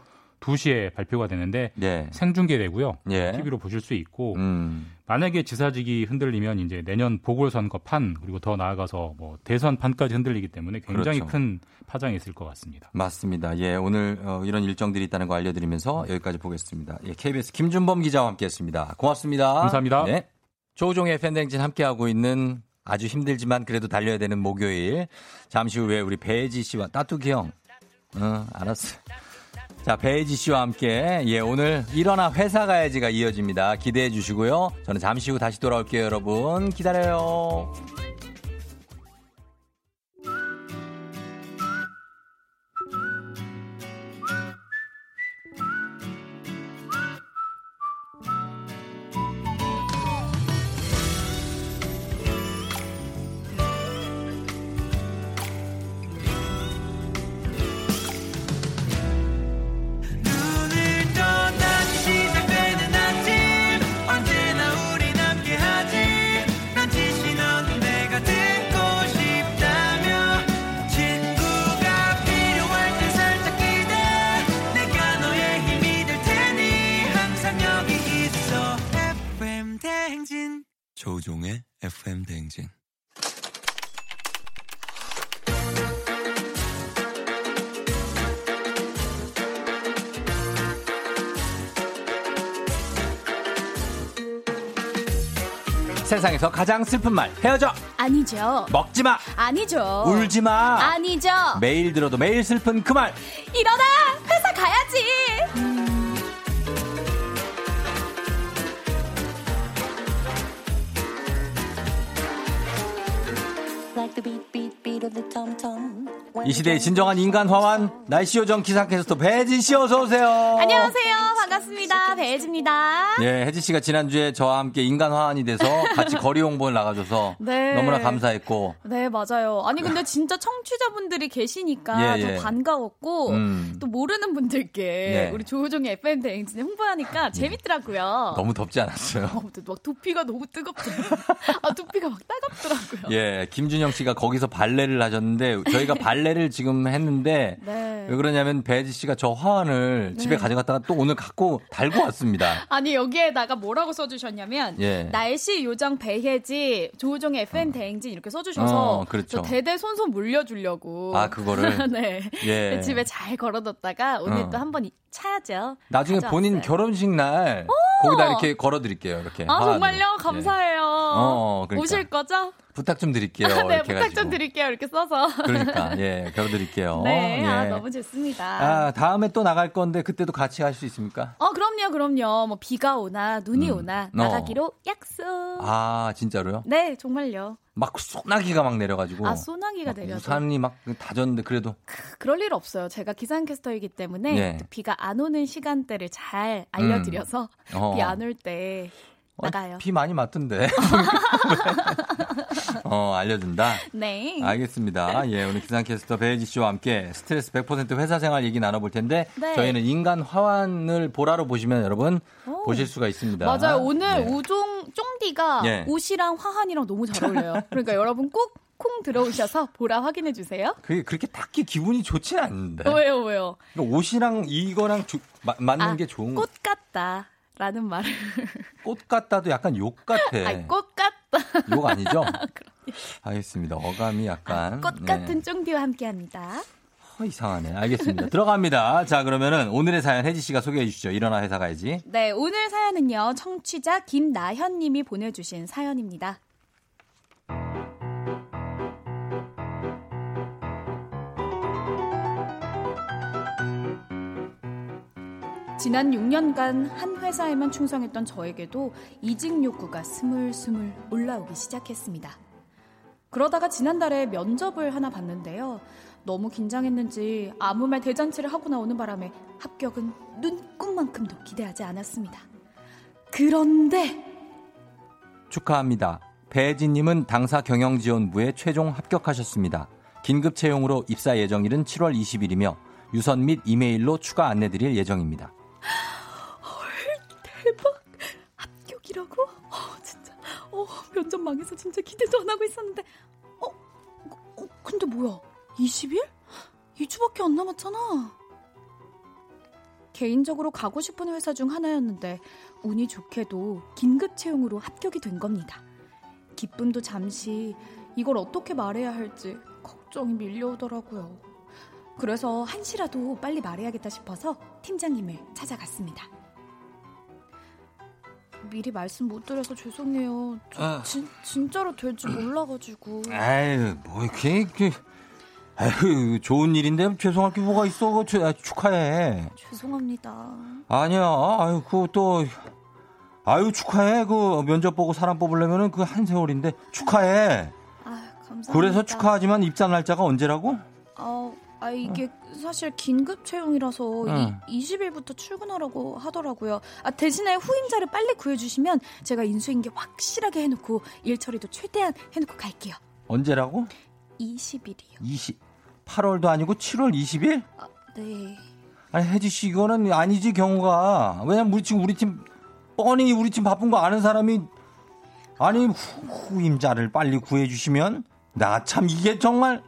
2시에 발표가 되는데 예. 생중계되고요. 예. TV로 보실 수 있고 음. 만약에 지사직이 흔들리면 이제 내년 보궐선거 판 그리고 더 나아가서 뭐 대선 판까지 흔들리기 때문에 굉장히 그렇죠. 큰 파장이 있을 것 같습니다. 맞습니다. 예, 오늘 어, 이런 일정들이 있다는 거 알려드리면서 여기까지 보겠습니다. 예, KBS 김준범 기자와 함께했습니다. 고맙습니다. 감사합니다. 네. 조종의 팬댕진 함께하고 있는 아주 힘들지만 그래도 달려야 되는 목요일. 잠시 후에 우리 배지 씨와 따뚜기 형. 어, 알았어. 자, 배혜지 씨와 함께, 예, 오늘 일어나 회사 가야지가 이어집니다. 기대해 주시고요. 저는 잠시 후 다시 돌아올게요, 여러분. 기다려요. 세상에서 가장 슬픈 말, 헤어져! 아니죠. 먹지 마! 아니죠. 울지 마! 아니죠. 매일 들어도 매일 슬픈 그 말! 일어나! 회사 가야지! 이 시대의 진정한 인간 화환, 날씨 요정 기상캐스터 배진 씨 어서 오세요. 안녕하세요. 반갑습니다. 배혜지입니다. 예, 혜지 씨가 지난주에 저와 함께 인간 화환이 돼서 같이 거리 홍보를 나가줘서 네. 너무나 감사했고. 네, 맞아요. 아니, 근데 진짜 청취자분들이 계시니까 예, 예. 더 반가웠고, 음. 또 모르는 분들께 네. 우리 조우종의 FM 대행진에 홍보하니까 재밌더라고요. 너무 덥지 않았어요? 어, 막 두피가 너무 뜨겁더라고요. 아, 두피가 막 따갑더라고요. 예, 김준영 씨가 거기서 발레를 하셨는데 저희가 발레를 지금 했는데 네. 왜 그러냐면 배지 씨가 저 화환을 네. 집에 가져갔다가 또 오늘 갖고 달고 왔습니다. 아니 여기에다가 뭐라고 써주셨냐면 예. 날씨 요정 배혜지 조우종의 FM 대행진 이렇게 써주셔서 어, 그렇죠. 저 대대 손손 물려주려고 아, 그거를? 네 예. 집에 잘 걸어뒀다가 오늘 어. 또 한번 차야죠. 나중에 가져왔어요. 본인 결혼식 날 거기다 이렇게 걸어드릴게요. 이렇게. 아. 정말요? 예. 감사해요. 어, 그러니까. 오실 거죠? 부탁 좀 드릴게요. 네 이렇게 부탁 해가지고. 좀 드릴게요. 이렇게 써서. 그러니까 예, 걸어드릴게요. 네, 예. 아, 너무 좋습니다. 아, 다음에 또 나갈 건데 그때도 같이 갈수 있습니까? 어, 그럼요, 그럼요. 뭐 비가 오나 눈이 음. 오나 어. 나가기로 약속. 아, 진짜로요? 네, 정말요. 막 소나기가 막 내려가지고. 아, 소나기가 막 내려서. 우산이 막 다졌는데 그래도. 그럴 일 없어요. 제가 기상캐스터이기 때문에 예. 또 비가 안 오는 시간대를 잘 알려드려서 음. 어. 비안 올 때 나가요. 비 많이 맞던데. 어, 알려준다. 네. 알겠습니다. 예, 오늘 기상캐스터 배혜지 씨와 함께 스트레스 100% 회사 생활 얘기 나눠볼 텐데 네. 저희는 인간 화환을 보라로 보시면 여러분 오. 보실 수가 있습니다. 맞아요. 오늘 예. 우종 쫑디가 예. 옷이랑 화환이랑 너무 잘 어울려요. 그러니까 여러분 꼭 콩 들어오셔서 보라 확인해 주세요. 그게 그렇게 딱히 기분이 좋지는 않는데. 왜요, 왜요? 그러니까 옷이랑 이거랑 주- 마- 맞는 아, 게 좋은 거. 꽃 같다 라는 말을. 꽃 같다도 약간 욕 같아. 아니, 꽃 같다. 욕 아니죠? 알겠습니다. 어감이 약간 꽃 네. 같은 쫑디와 함께 합니다. 어, 이상하네. 알겠습니다. 들어갑니다. 자, 그러면은 오늘의 사연 혜지 씨가 소개해 주시죠. 일어나 회사 가야지. 네, 오늘 사연은요, 청취자 김나현 님이 보내주신 사연입니다. 지난 6년간 한 회사에만 충성했던 저에게도 이직 욕구가 스물스물 올라오기 시작했습니다. 그러다가 지난달에 면접을 하나 봤는데요. 너무 긴장했는지 아무 말 대잔치를 하고 나오는 바람에 합격은 눈꽃만큼도 기대하지 않았습니다. 그런데 축하합니다. 배혜진님은 당사 경영지원부에 최종 합격하셨습니다. 긴급 채용으로 입사 예정일은 7월 20일이며 유선 및 이메일로 추가 안내드릴 예정입니다. 대박. 합격이라고? 어, 진짜. 어, 면접 망해서 진짜 기대도 안 하고 있었는데. 어, 어 근데 뭐야? 20일? 2주밖에 안 남았잖아. 개인적으로 가고 싶은 회사 중 하나였는데 운이 좋게도 긴급 채용으로 합격이 된 겁니다. 기쁨도 잠시 이걸 어떻게 말해야 할지 걱정이 밀려오더라고요 그래서 한시라도 빨리 말해야겠다 싶어서 팀장님을 찾아갔습니다 미리 말씀 못 드려서 죄송해요. 저 아. 진, 진짜로 될줄 몰라가지고. 아유, 뭐, 이렇게. 에휴, 좋은 일인데 죄송할 게 뭐가 있어. 축- 아, 축하해. 죄송합니다. 아니야. 아유, 그거 또 아유, 축하해. 그 면접 보고 사람 뽑으려면은 그 한 세월인데 축하해. 아, 감사합니다. 그래서 축하하지만 입장 날짜가 언제라고? 아, 아 이게 사실 긴급 채용이라서 응. 이 20일부터 출근하라고 하더라고요. 아, 대신에 후임자를 빨리 구해주시면 제가 인수인계 확실하게 해놓고 일 처리도 최대한 해놓고 갈게요. 언제라고? 20일이요. 20 8월도 아니고 7월 20일? 네. 아니 혜지 씨 이거는 아니지 경우가 왜냐면 우리 지금 우리 팀 뻔히 우리 팀 바쁜 거 아는 사람이 아니 후, 후임자를 빨리 구해주시면 나 참 이게 정말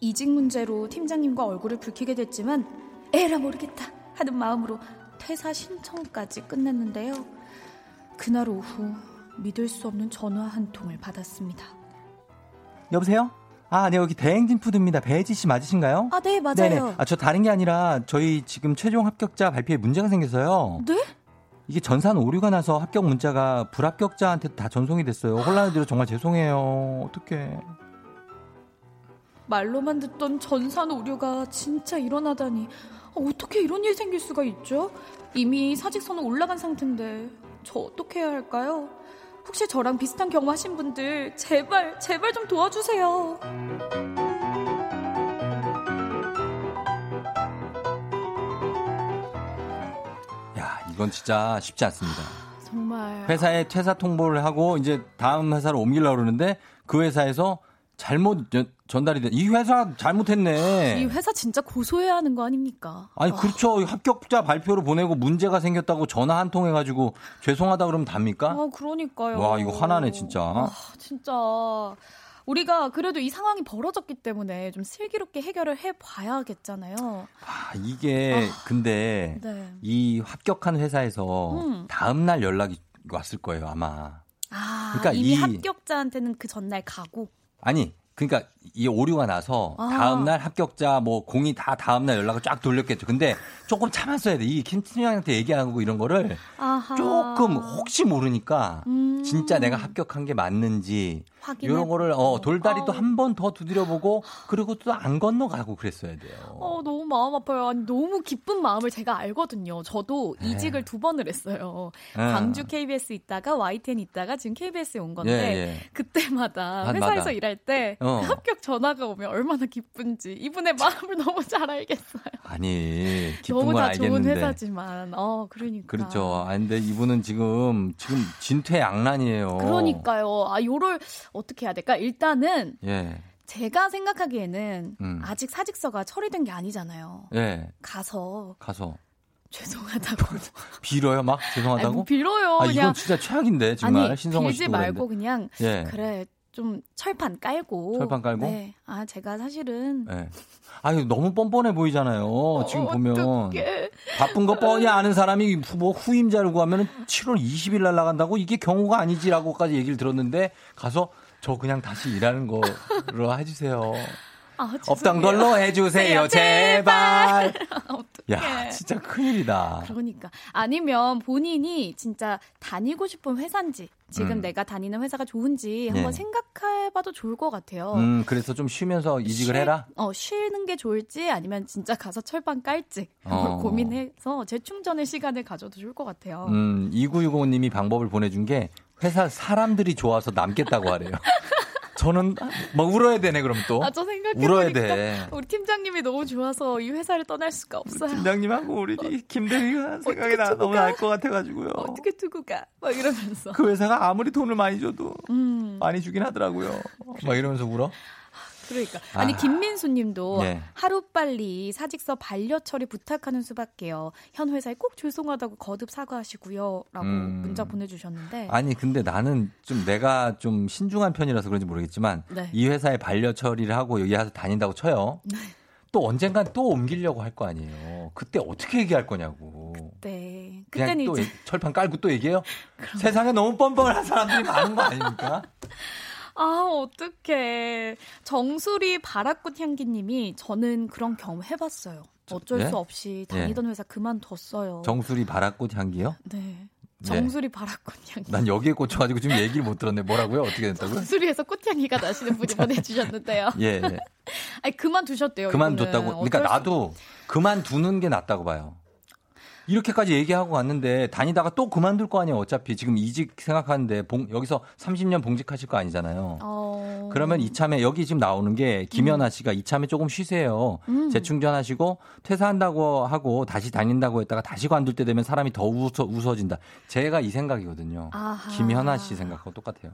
이직 문제로 팀장님과 얼굴을 붉히게 됐지만 에라 모르겠다 하는 마음으로 퇴사 신청까지 끝냈는데요. 그날 오후 믿을 수 없는 전화 한 통을 받았습니다. 여보세요? 아, 네 여기 대행진 푸드입니다. 배지 씨 맞으신가요? 아, 네, 맞아요. 네네. 아, 저 다른 게 아니라 저희 지금 최종 합격자 발표에 문제가 생겨서요. 네? 이게 전산 오류가 나서 합격 문자가 불합격자한테 다 전송이 됐어요. 혼란을 드려 정말 죄송해요. 어떡해. 말로만 듣던 전산 오류가 진짜 일어나다니 어떻게 이런 일이 생길 수가 있죠? 이미 사직서는 올라간 상태인데 저 어떻게 해야 할까요? 혹시 저랑 비슷한 경험 하신 분들 제발 제발 좀 도와주세요. 야, 이건 진짜 쉽지 않습니다. 정말 회사에 퇴사 통보를 하고 이제 다음 회사로 옮기려고 그러는데 그 회사에서 잘못 연- 전달이 돼. 이 회사 잘못했네. 이 회사 진짜 고소해야 하는 거 아닙니까? 아니 그렇죠. 합격자 발표를 보내고 문제가 생겼다고 전화 한 통 해가지고 죄송하다 그러면 답니까? 아, 그러니까요. 와 이거 화나네 진짜. 아, 진짜 우리가 그래도 이 상황이 벌어졌기 때문에 좀 슬기롭게 해결을 해 봐야겠잖아요. 아, 이게 근데 네. 이 합격한 회사에서 음. 다음 날 연락이 왔을 거예요 아마. 아, 그러니까 이미 이- 합격자한테는 그 전날 가고. 아니 그러니까 이 오류가 나서 아. 다음 날 합격자 뭐 공이 다 다음 날 연락을 쫙 돌렸겠죠. 근데 조금 참았어야 돼. 이 김팀장한테 얘기하고 이런 거를 아하. 조금 혹시 모르니까 음. 진짜 내가 합격한 게 맞는지 이런 거를 어 돌다리 또 아우. 한번 더 두드려보고 그리고 또 안 건너가고 그랬어야 돼요. 어, 너무 마음 아파요. 아니, 너무 기쁜 마음을 제가 알거든요. 저도 네. 이직을 두 번을 했어요. 예. 광주 KBS 있다가 YTN 있다가 지금 KBS에 온 건데 예, 예. 그때마다 맞- 회사에서 맞아. 일할 때 어. 합격 전화가 오면 얼마나 기쁜지 이분의 마음을 너무 잘 알겠어요. 아니 기쁜 너무 건다 좋은 알겠는데. 회사지만 어 그러니까 그렇죠. 아 근데 이분은 지금 지금 진퇴양난이에요. 그러니까요. 아 요를 어떻게 해야 될까? 일단은 예. 제가 생각하기에는 음. 아직 사직서가 처리된 게 아니잖아요. 예. 가서 가서 죄송하다고 빌어요 막 죄송하다고? 아니, 뭐 빌어요. 아 그냥 이건 진짜 최악인데 정말 아니 신성원 빌지 씨도 말고 그랬는데. 그냥 예. 그래 좀 철판 깔고 철판 깔고? 네. 아 제가 사실은 예. 아유 너무 뻔뻔해 보이잖아요. 지금 보면 어, 어떡해. 바쁜 거 뻔히 아는 사람이 후보 후임자를 구하면 7월 20일 날 나간다고 이게 경우가 아니지라고까지 얘기를 들었는데 가서 저 그냥 다시 일하는 거로 해주세요. 아, 없던. 걸로 해주세요 제발. 어떡해. 야 진짜 큰일이다. 그러니까 아니면 본인이 진짜 다니고 싶은 회사인지 지금 음. 내가 다니는 회사가 좋은지 네. 한번 생각해봐도 좋을 것 같아요. 음 그래서 좀 쉬면서 이직을 쉴- 해라. 어, 쉬는 게 좋을지 아니면 진짜 가서 철판 깔지 어. 고민해서 재충전의 시간을 가져도 좋을 것 같아요. 음 2965님이 방법을 보내준 게 회사 사람들이 좋아서 남겠다고 하래요. 저는 막 울어야 되네 그럼 또. 아, 저 울어야 돼. 우리 팀장님이 너무 좋아서 이 회사를 떠날 수가 없어요. 팀장님하고 우리 김대리가 생각이 나 너무 가? 날것 같아가지고요. 어떻게 두고 가? 막 이러면서. 그 회사가 아무리 돈을 많이 줘도 음, 많이 주긴 하더라고요. 막 이러면서 울어. 그러니까. 아니, 아. 김민수 님도 네. 하루 빨리 사직서 반려 처리 부탁하는 수밖에요. 현 회사에 꼭 죄송하다고 거듭 사과하시고요. 라고 음. 문자 보내주셨는데. 아니 근데 나는 좀 내가 좀 신중한 편이라서 그런지 모르겠지만 네. 이 회사에 반려 처리를 하고 여기 와서 다닌다고 쳐요. 또 언젠간 또 옮기려고 할 거 아니에요. 그때 어떻게 얘기할 거냐고. 네. 그냥 또. 철판 깔고 또 얘기해요? 세상에 너무 뻔뻔한 사람들이 많은 거 아닙니까? 아, 어떡해. 정수리 바라꽃 향기님이 저는 그런 경험 해봤어요. 어쩔 예? 수 없이 다니던 회사 그만뒀어요. 정수리 바라꽃 향기요? 네. 정수리 바라꽃 향기. 난 여기에 꽂혀가지고 지금 얘기를 못 들었네. 뭐라고요? 어떻게 됐다고요? 정수리에서 꽃향기가 나시는 분이 보내주셨는데요. 예, 예. 아니 그만두셨대요. 그만뒀다고. 그러니까 나도 그만두는 게 낫다고 봐요. 이렇게까지 얘기하고 왔는데 다니다가 또 그만둘 거 아니에요. 어차피 지금 이직 생각하는데 봉- 여기서 30년 봉직하실 거 아니잖아요. 어... 그러면 이참에 여기 지금 나오는 게 김연아 씨가 이참에 조금 쉬세요. 음. 재충전하시고 퇴사한다고 하고 다시 다닌다고 했다가 다시 관둘 때 되면 사람이 더 웃어, 웃어진다. 제가 이 생각이거든요. 아하. 김연아 씨 생각하고 똑같아요.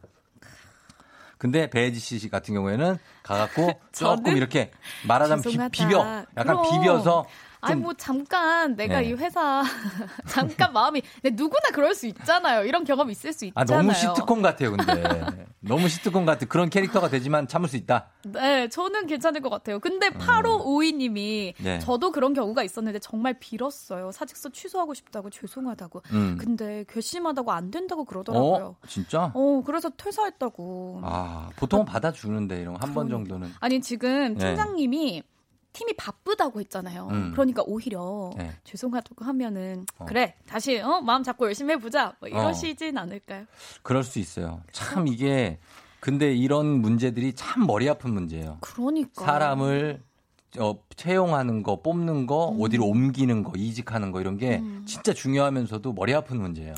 근데 배혜지 씨 같은 경우에는 가갖고 조금 이렇게 말하자면 비. 비벼. 약간 그럼. 비벼서 아니 좀뭐 잠깐 내가 네. 이 회사 잠깐 마음이 근데 누구나 그럴 수 있잖아요. 이런 경험 있을 수 아, 있잖아요. 너무 시트콤 같아요, 근데. 너무 시트콤 같아. 그런 캐릭터가 되지만 참을 수 있다. 네, 저는 괜찮을 것 같아요. 근데 8552님이 네. 저도 그런 경우가 있었는데 정말 빌었어요. 사직서 취소하고 싶다고 죄송하다고. 음. 근데 괘씸하다고 안 된다고 그러더라고요. 어? 진짜? 어, 그래서 퇴사했다고. 아, 보통은 받아주는데, 이런 거한번 정도는. 아니 지금 네. 팀장님이 팀이 바쁘다고 했잖아요. 음. 그러니까 오히려 네. 죄송하다고 하면은 어. 그래 다시 어, 마음 잡고 열심히 해보자 뭐 이러시진 않을까요? 그럴 수 있어요. 참 이게, 근데 이런 문제들이 참 머리 아픈 문제예요. 그러니까 사람을 어, 채용하는 거, 뽑는 거, 음. 어디로 옮기는 거, 이직하는 거 이런 게 진짜 중요하면서도 머리 아픈 문제예요.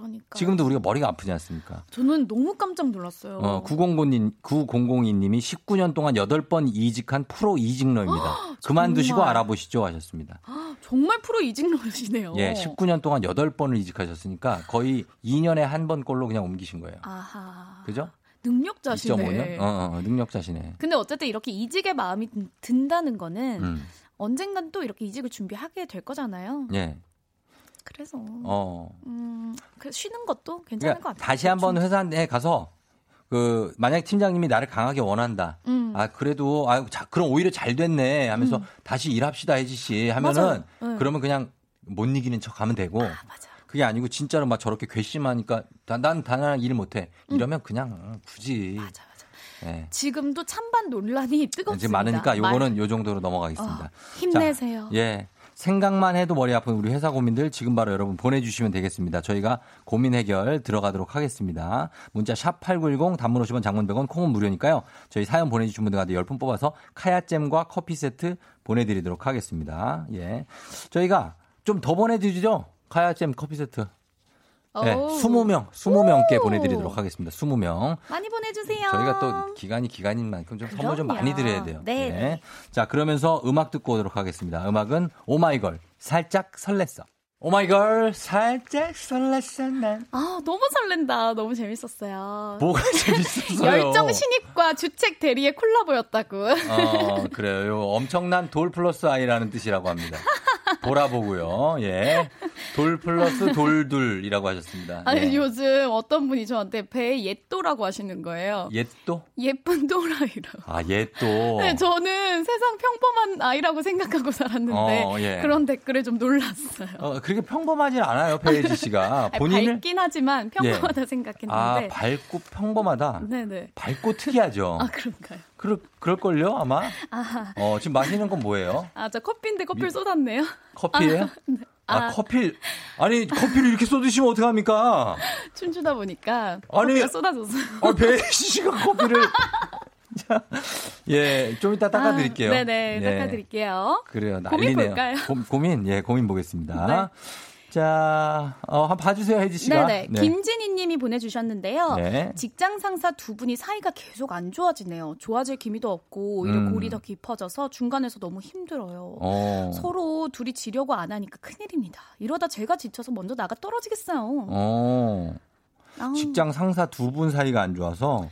그러니까 지금도 우리가 머리가 아프지 않습니까? 저는 너무 깜짝 놀랐어요. 어, 900님, 9002님이 19년 동안 8번 이직한 프로 이직러입니다. 그만두시고. 알아보시죠 하셨습니다. 정말 프로 이직러시네요. 예, 19년 동안 8번을 이직하셨으니까 거의 2년에 한 번 꼴로 그냥 옮기신 거예요. 아하 그죠? 능력자시네. 2.5년? 어, 어, 능력자시네. 근데 어쨌든 이렇게 이직의 마음이 든- 든다는 거는 음. 언젠간 또 이렇게 이직을 준비하게 될 거잖아요. 예. 그래서 어. 음, 그 쉬는 것도 괜찮을 것 그러니까 같아요. 다시 한번 회사에 가서 그 만약 팀장님이 나를 강하게 원한다. 음. 아 그래도 아 자, 그럼 오히려 잘 됐네 하면서 다시 일합시다 혜지 씨 하면은. 네. 그러면 그냥 못 이기는 척 하면 되고 그게 아니고 진짜로 막 저렇게 괘씸하니까 난, 난 단한 일 못해 음. 이러면 그냥 굳이 맞아 맞아 지금도 찬반 논란이 뜨겁습니다. 지금 많으니까 요거는 말- 요 정도로 넘어가겠습니다. 어, 힘내세요. 자, 예. 생각만 해도 머리 아픈 우리 회사 고민들 지금 바로 여러분 보내주시면 되겠습니다. 저희가 고민 해결 들어가도록 하겠습니다. 문자 샵 8910 단문 50원 장문 100원 콩은 무료니까요. 저희 사연 보내주신 분들 가운데 10분 뽑아서 카야잼과 커피 세트 보내드리도록 하겠습니다. 예. 저희가 좀 더 보내드리죠. 카야잼 커피 세트. 네, 어우. 20명, 20명께 오. 보내드리도록 하겠습니다. 20명. 많이 보내주세요. 저희가 또 기간이 기간인 만큼 좀 선물 좀. 많이 드려야 돼요. 네. 자, 그러면서 음악 듣고 오도록 하겠습니다. 음악은 오마이걸 살짝 설렜어. 오마이걸 살짝 설렜어 난. 아 너무 설렌다. 너무 재밌었어요. 뭐가 재밌었어요? 열정 신입과 주책 대리의 콜라보였다고. 어, 그래요. 요 엄청난 돌 플러스 아이라는 뜻이라고 합니다. 보라보고요. 예. 돌 플러스 돌둘이라고 하셨습니다. 아니 예. 요즘 어떤 분이 저한테 배 옛도라고 하시는 거예요. 옛도? 예쁜 또라이라고. 아, 옛도. 네, 저는 세상 평범한 아이라고 생각하고 살았는데 어, 예. 그런 댓글에 좀 놀랐어요. 어, 그렇게 평범하진 않아요, 배혜지 씨가. 본인을 밝긴 하지만 평범하다 예. 생각했는데. 아, 밝고 평범하다. 네네. 밝고 특이하죠. 아 그런가요? 그럴, 그럴걸요, 아마? 아, 어, 지금 마시는 건 뭐예요? 아, 저 커피인데 커피를 쏟았네요. 커피예요? 아, 네. 아, 아. 커피. 아니, 커피를 이렇게 쏟으시면 어떡합니까? 춤추다 보니까 아니, 커피가 쏟아졌어요. 아, 배혜지 씨가 커피를. 자, 예, 좀 이따 닦아드릴게요. 아, 네네, 예. 닦아드릴게요. 그래요, 고민 난리네요. 볼까요? 고, 고민, 예, 고민 보겠습니다. 자, 어, 한번 봐주세요, 혜지 씨가. 네네. 김진희 님이 보내주셨는데요. 네. 직장 상사 두 분이 사이가 계속 안 좋아지네요. 좋아질 기미도 없고 오히려 음. 골이 더 깊어져서 중간에서 너무 힘들어요. 어. 서로 둘이 지려고 안 하니까 큰일입니다. 이러다 제가 지쳐서 먼저 나가 떨어지겠어요. 어. 직장 상사 두 분 사이가 안 좋아서.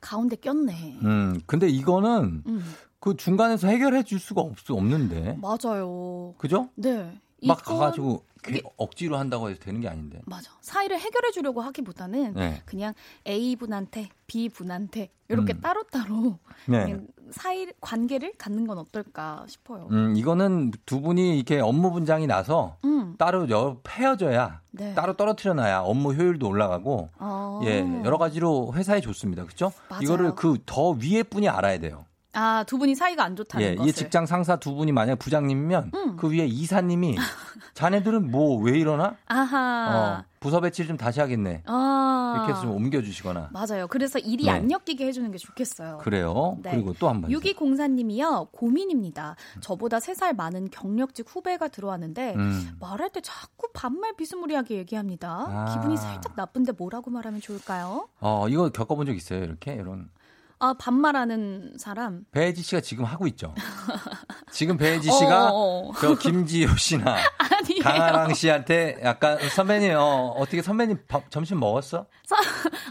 가운데 꼈네. 음, 근데 이거는 음, 그 중간에서 해결해 줄 수가 없, 없는데. 맞아요. 그죠? 네. 막 이건- 가가지고 이게- 억지로 한다고 해서 되는 게 아닌데. 맞아. 사이를 해결해 주려고 하기보다는 네. 그냥 A 분한테 B 분한테 이렇게 음. 따로따로 네. 사이 관계를 갖는 건 어떨까 싶어요. 음, 이거는 두 분이 이렇게 업무 분장이 나서 음. 따로 여, 헤어져야 네. 따로 떨어뜨려 놔야 업무 효율도 올라가고 어. 예, 여러 가지로 회사에 좋습니다. 그렇죠? 이거를 그 더 위에 분이 알아야 돼요. 아, 두 분이 사이가 안 좋다는 예, 것을. 이 직장 상사 두 분이 만약 부장님이면 음. 그 위에 이사님이 자네들은 뭐 왜 이러나? 아하. 어, 부서 배치를 좀 다시 하겠네. 아. 이렇게 해서 좀 옮겨주시거나. 맞아요. 그래서 일이 네. 안 엮이게 해주는 게 좋겠어요. 그래요. 네. 그리고 또 한 번. 6204님이요. 고민입니다. 저보다 3살 많은 경력직 후배가 들어왔는데 음. 말할 때 자꾸 반말 비스무리하게 얘기합니다. 아. 기분이 살짝 나쁜데 뭐라고 말하면 좋을까요? 어, 이거 겪어본 적 있어요. 이렇게 이런. 아, 반말하는 사람. 배혜지 씨가 지금 하고 있죠. 지금 배혜지 씨가 어, 어. 저 김지효 씨나 아니에요. 강아랑 씨한테 약간 선배님 어, 어떻게 선배님 밥, 점심 먹었어? 서-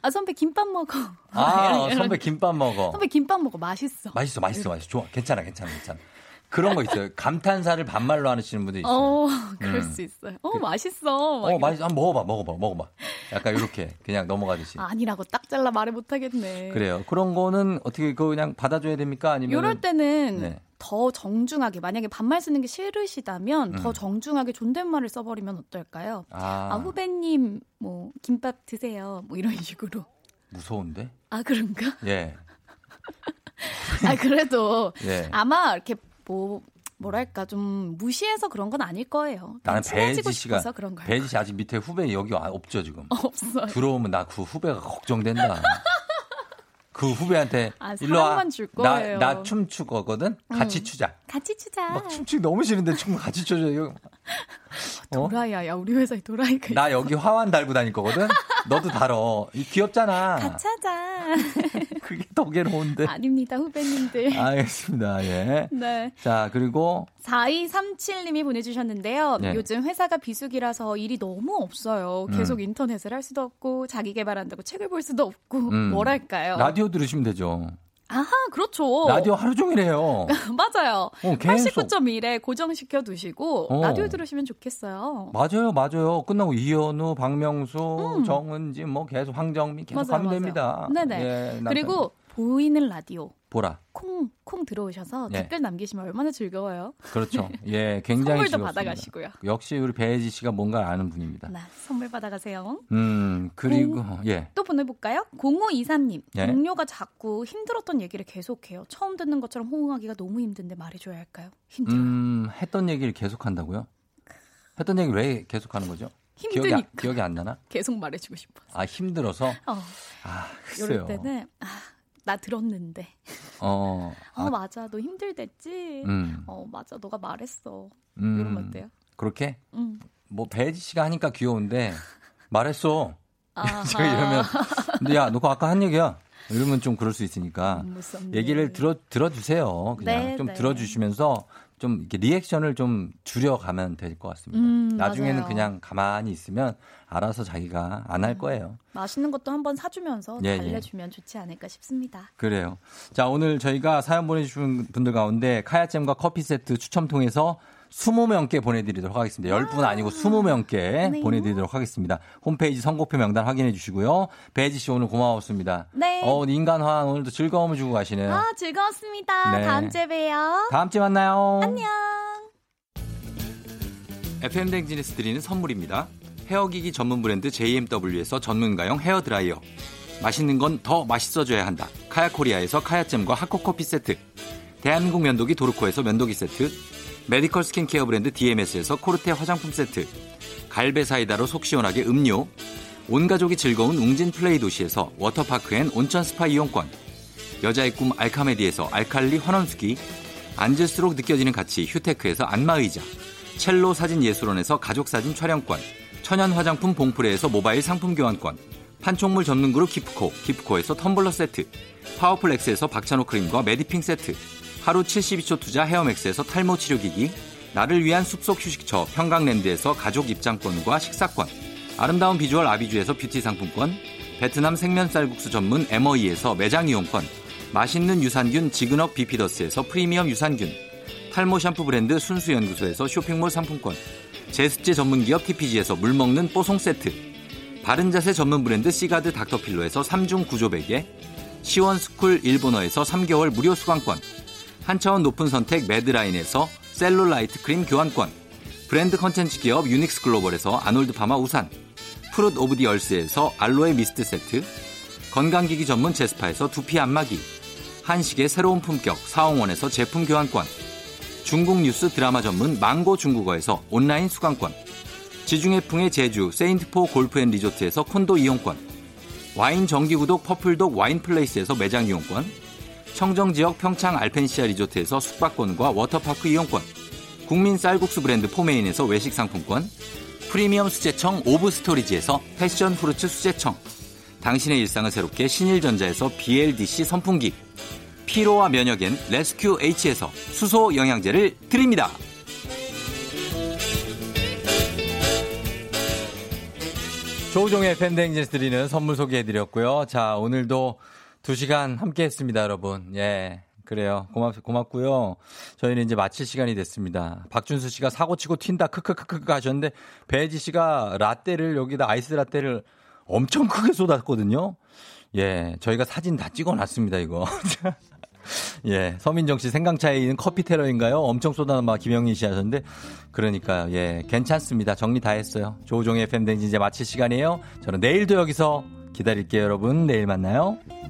아, 선배 김밥 먹어. 아 이런- 어, 이런- 선배 김밥 먹어. 선배 김밥 먹어. 맛있어. 맛있어 맛있어 맛있어 좋아 괜찮아 괜찮아 괜찮아. 그런 거 있어요. 감탄사를 반말로 하시는 분들 있어요. 어, 그럴 음. 수 있어요. 어, 맛있어. 막어 맛있어 한번 먹어봐 먹어봐 먹어봐. 약간 이렇게 그냥 넘어가듯이. 아니라고 딱 잘라 말을 못 하겠네. 그래요. 그런 거는 어떻게 그 그냥 받아줘야 됩니까? 아니면 요럴 때는 네. 더 정중하게 만약에 반말 쓰는 게 싫으시다면 음. 더 정중하게 존댓말을 써버리면 어떨까요? 아, 아, 후배님 뭐 김밥 드세요 뭐 이런 식으로 무서운데? 아 그런가? 예. 아 그래도 예. 아마 이렇게 뭐 뭐랄까 좀 무시해서 그런 건 아닐 거예요. 나는 배지 씨가 싶어서 그런 거예요. 배지 씨 아직 밑에 후배 여기 와- 없죠 지금. 없어요. 들어오면 나 그 후배가 걱정된다. 그 후배한테 아, 일로 와. 나, 나 춤추거든. 같이 음. 추자. 같이 추자. 막 춤추기 너무 싫은데 춤 같이 추자. 이거. 어? 도라이야, 야 우리 회사에 도라이가 있어. 나 여기 화환 달고 다닐 거거든. 너도 달어. 이 귀엽잖아. 같이 하자. 그게 더 괴로운데. 아닙니다 후배님들. 알겠습니다. 예. 네. 자 그리고 4237님이 보내주셨는데요. 네. 요즘 회사가 비수기라서 일이 너무 없어요. 음. 계속 인터넷을 할 수도 없고, 자기 개발한다고 책을 볼 수도 없고, 음. 뭐랄까요. 라디오 들으시면 되죠. 아하, 그렇죠. 라디오 하루 종일 해요. 맞아요. 어, 계속. 89.1에 고정시켜 두시고, 어. 라디오 들으시면 좋겠어요. 맞아요, 맞아요. 끝나고 이현우, 박명수, 정은지, 뭐 계속 황정민 계속 음. 맞아요, 가면 맞아요. 됩니다. 네네. 예. 그리고 보이는 라디오. 보라. 콩, 콩 들어오셔서 예. 댓글 남기시면 얼마나 즐거워요. 그렇죠. 예, 굉장히 선물도 즐겁습니다. 받아가시고요. 역시 우리 배혜지 씨가 뭔가 아는 분입니다. 네, 선물 받아가세요. 음, 그리고 예. 또 보내볼까요? 0523님. 예. 동료가 자꾸 힘들었던 얘기를 계속해요. 처음 듣는 것처럼 호응하기가 너무 힘든데 말해줘야 할까요? 힘들어요. 음, 했던 얘기를 계속 한다고요? 했던 얘기를 왜 계속 하는 거죠? 기억이, 힘드니까. 안- 기억이 안 나나? 계속 말해주고 싶어. 아, 힘들어서? 어, 아, 글쎄요. 이럴 때는 아, 나 들었는데. 어, 어 아, 맞아, 너 힘들댔지. 음, 어 맞아, 너가 말했어. 음. 이러면 어때요? 그렇게? 음. 뭐, 배혜지 씨가 하니까 귀여운데, 말했어. 제가 이러면, 근데 야, 너 아까 한 얘기야. 이러면 좀 그럴 수 있으니까. 무섭네. 얘기를 들어, 들어주세요. 그냥 네, 좀 네. 들어주시면서 좀 이렇게 리액션을 좀 줄여가면 될 것 같습니다. 음, 나중에는 맞아요. 그냥 가만히 있으면 알아서 자기가 안 할 거예요. 맛있는 것도 한번 사주면서 예, 예. 달래주면 좋지 않을까 싶습니다. 그래요. 자, 오늘 저희가 사연 보내주신 분들 가운데 카야잼과 커피 세트 추첨 통해서 20명께 보내드리도록 하겠습니다. 10분 아니고 20명께 네. 보내드리도록 하겠습니다. 홈페이지 선곡표 명단 확인해 주시고요. 배지 씨 오늘 고마웠습니다. 네. 어, 인간화 오늘도 즐거움을 주고 가시네요. 아 즐거웠습니다. 네. 다음 주에 봬요. 다음 주에 만나요. 안녕. FM 대행진에서 드리는 선물입니다. 헤어기기 전문 브랜드 JMW에서 전문가용 헤어드라이어. 맛있는 건 더 맛있어져야 한다. 카야코리아에서 카야잼과 하코커피 세트. 대한민국 면도기 도르코에서 면도기 세트. 메디컬 스킨케어 브랜드 DMS에서 코르테 화장품 세트. 갈배 사이다로 속 시원하게 음료. 온 가족이 즐거운 웅진 플레이 도시에서 워터파크 and 온천 스파 이용권. 여자의 꿈 알카메디에서 알칼리 환원수기. 앉을수록 느껴지는 가치 휴테크에서 안마의자. 첼로 사진 예술원에서 가족사진 촬영권. 천연 화장품 봉프레에서 모바일 상품 교환권. 판촉물 전문 그룹 기프코, 기프코에서 텀블러 세트. 파워풀 엑스에서 박찬호 크림과 메디핑 세트. 하루 72초 투자 헤어맥스에서 탈모 치료기기. 나를 위한 숲속 휴식처 평강랜드에서 가족 입장권과 식사권. 아름다운 비주얼 아비주에서 뷰티 상품권. 베트남 생면 쌀국수 전문 에머이에서 매장 이용권. 맛있는 유산균 지그넉 비피더스에서 프리미엄 유산균. 탈모 샴푸 브랜드 순수연구소에서 쇼핑몰 상품권. 제습제 전문기업 TPG에서 물먹는 뽀송 세트. 바른자세 전문 브랜드 시가드 닥터필로에서 3중 구조 베개. 시원스쿨 일본어에서 3개월 무료 수강권. 한 차원 높은 선택 매드라인에서 셀룰라이트 크림 교환권. 브랜드 컨텐츠 기업 유닉스 글로벌에서 아놀드 파마 우산. 프룻 오브 디 얼스에서 알로에 미스트 세트. 건강기기 전문 제스파에서 두피 안마기. 한식의 새로운 품격 사홍원에서 제품 교환권 중국 뉴스 드라마 전문 망고 중국어에서 온라인 수강권 지중해풍의 제주 세인트포 골프앤리조트에서 콘도 이용권 와인 정기구독 퍼플독 와인플레이스에서 매장 이용권 청정지역 평창 알펜시아 리조트에서 숙박권과 워터파크 이용권 국민 쌀국수 브랜드 포메인에서 외식 상품권 프리미엄 수제청 오브 스토리지에서 패션 후르츠 수제청 당신의 일상을 새롭게 신일전자에서 BLDC 선풍기 피로와 면역엔 레스큐 H에서 수소 영양제를 드립니다. 조우종의 FM대행진에서 드리는 선물 소개해드렸고요. 자, 오늘도 2시간 함께 했습니다, 여러분. 예. 그래요. 고맙, 고맙고요. 저희는 이제 마칠 시간이 됐습니다. 박준수 씨가 사고 치고 튄다, 크크크크 하셨는데, 배지 씨가 라떼를 여기다 아이스 라떼를 엄청 크게 쏟았거든요. 예. 저희가 사진 다 찍어 놨습니다, 이거. 예, 서민정 씨 생강차에 있는 커피 테러인가요? 엄청 쏟아는 막 김영민 씨 하셨는데 그러니까 예, 괜찮습니다. 정리 다 했어요. 조종의 팬댕진 이제 마칠 시간이에요. 저는 내일도 여기서 기다릴게요, 여러분. 내일 만나요.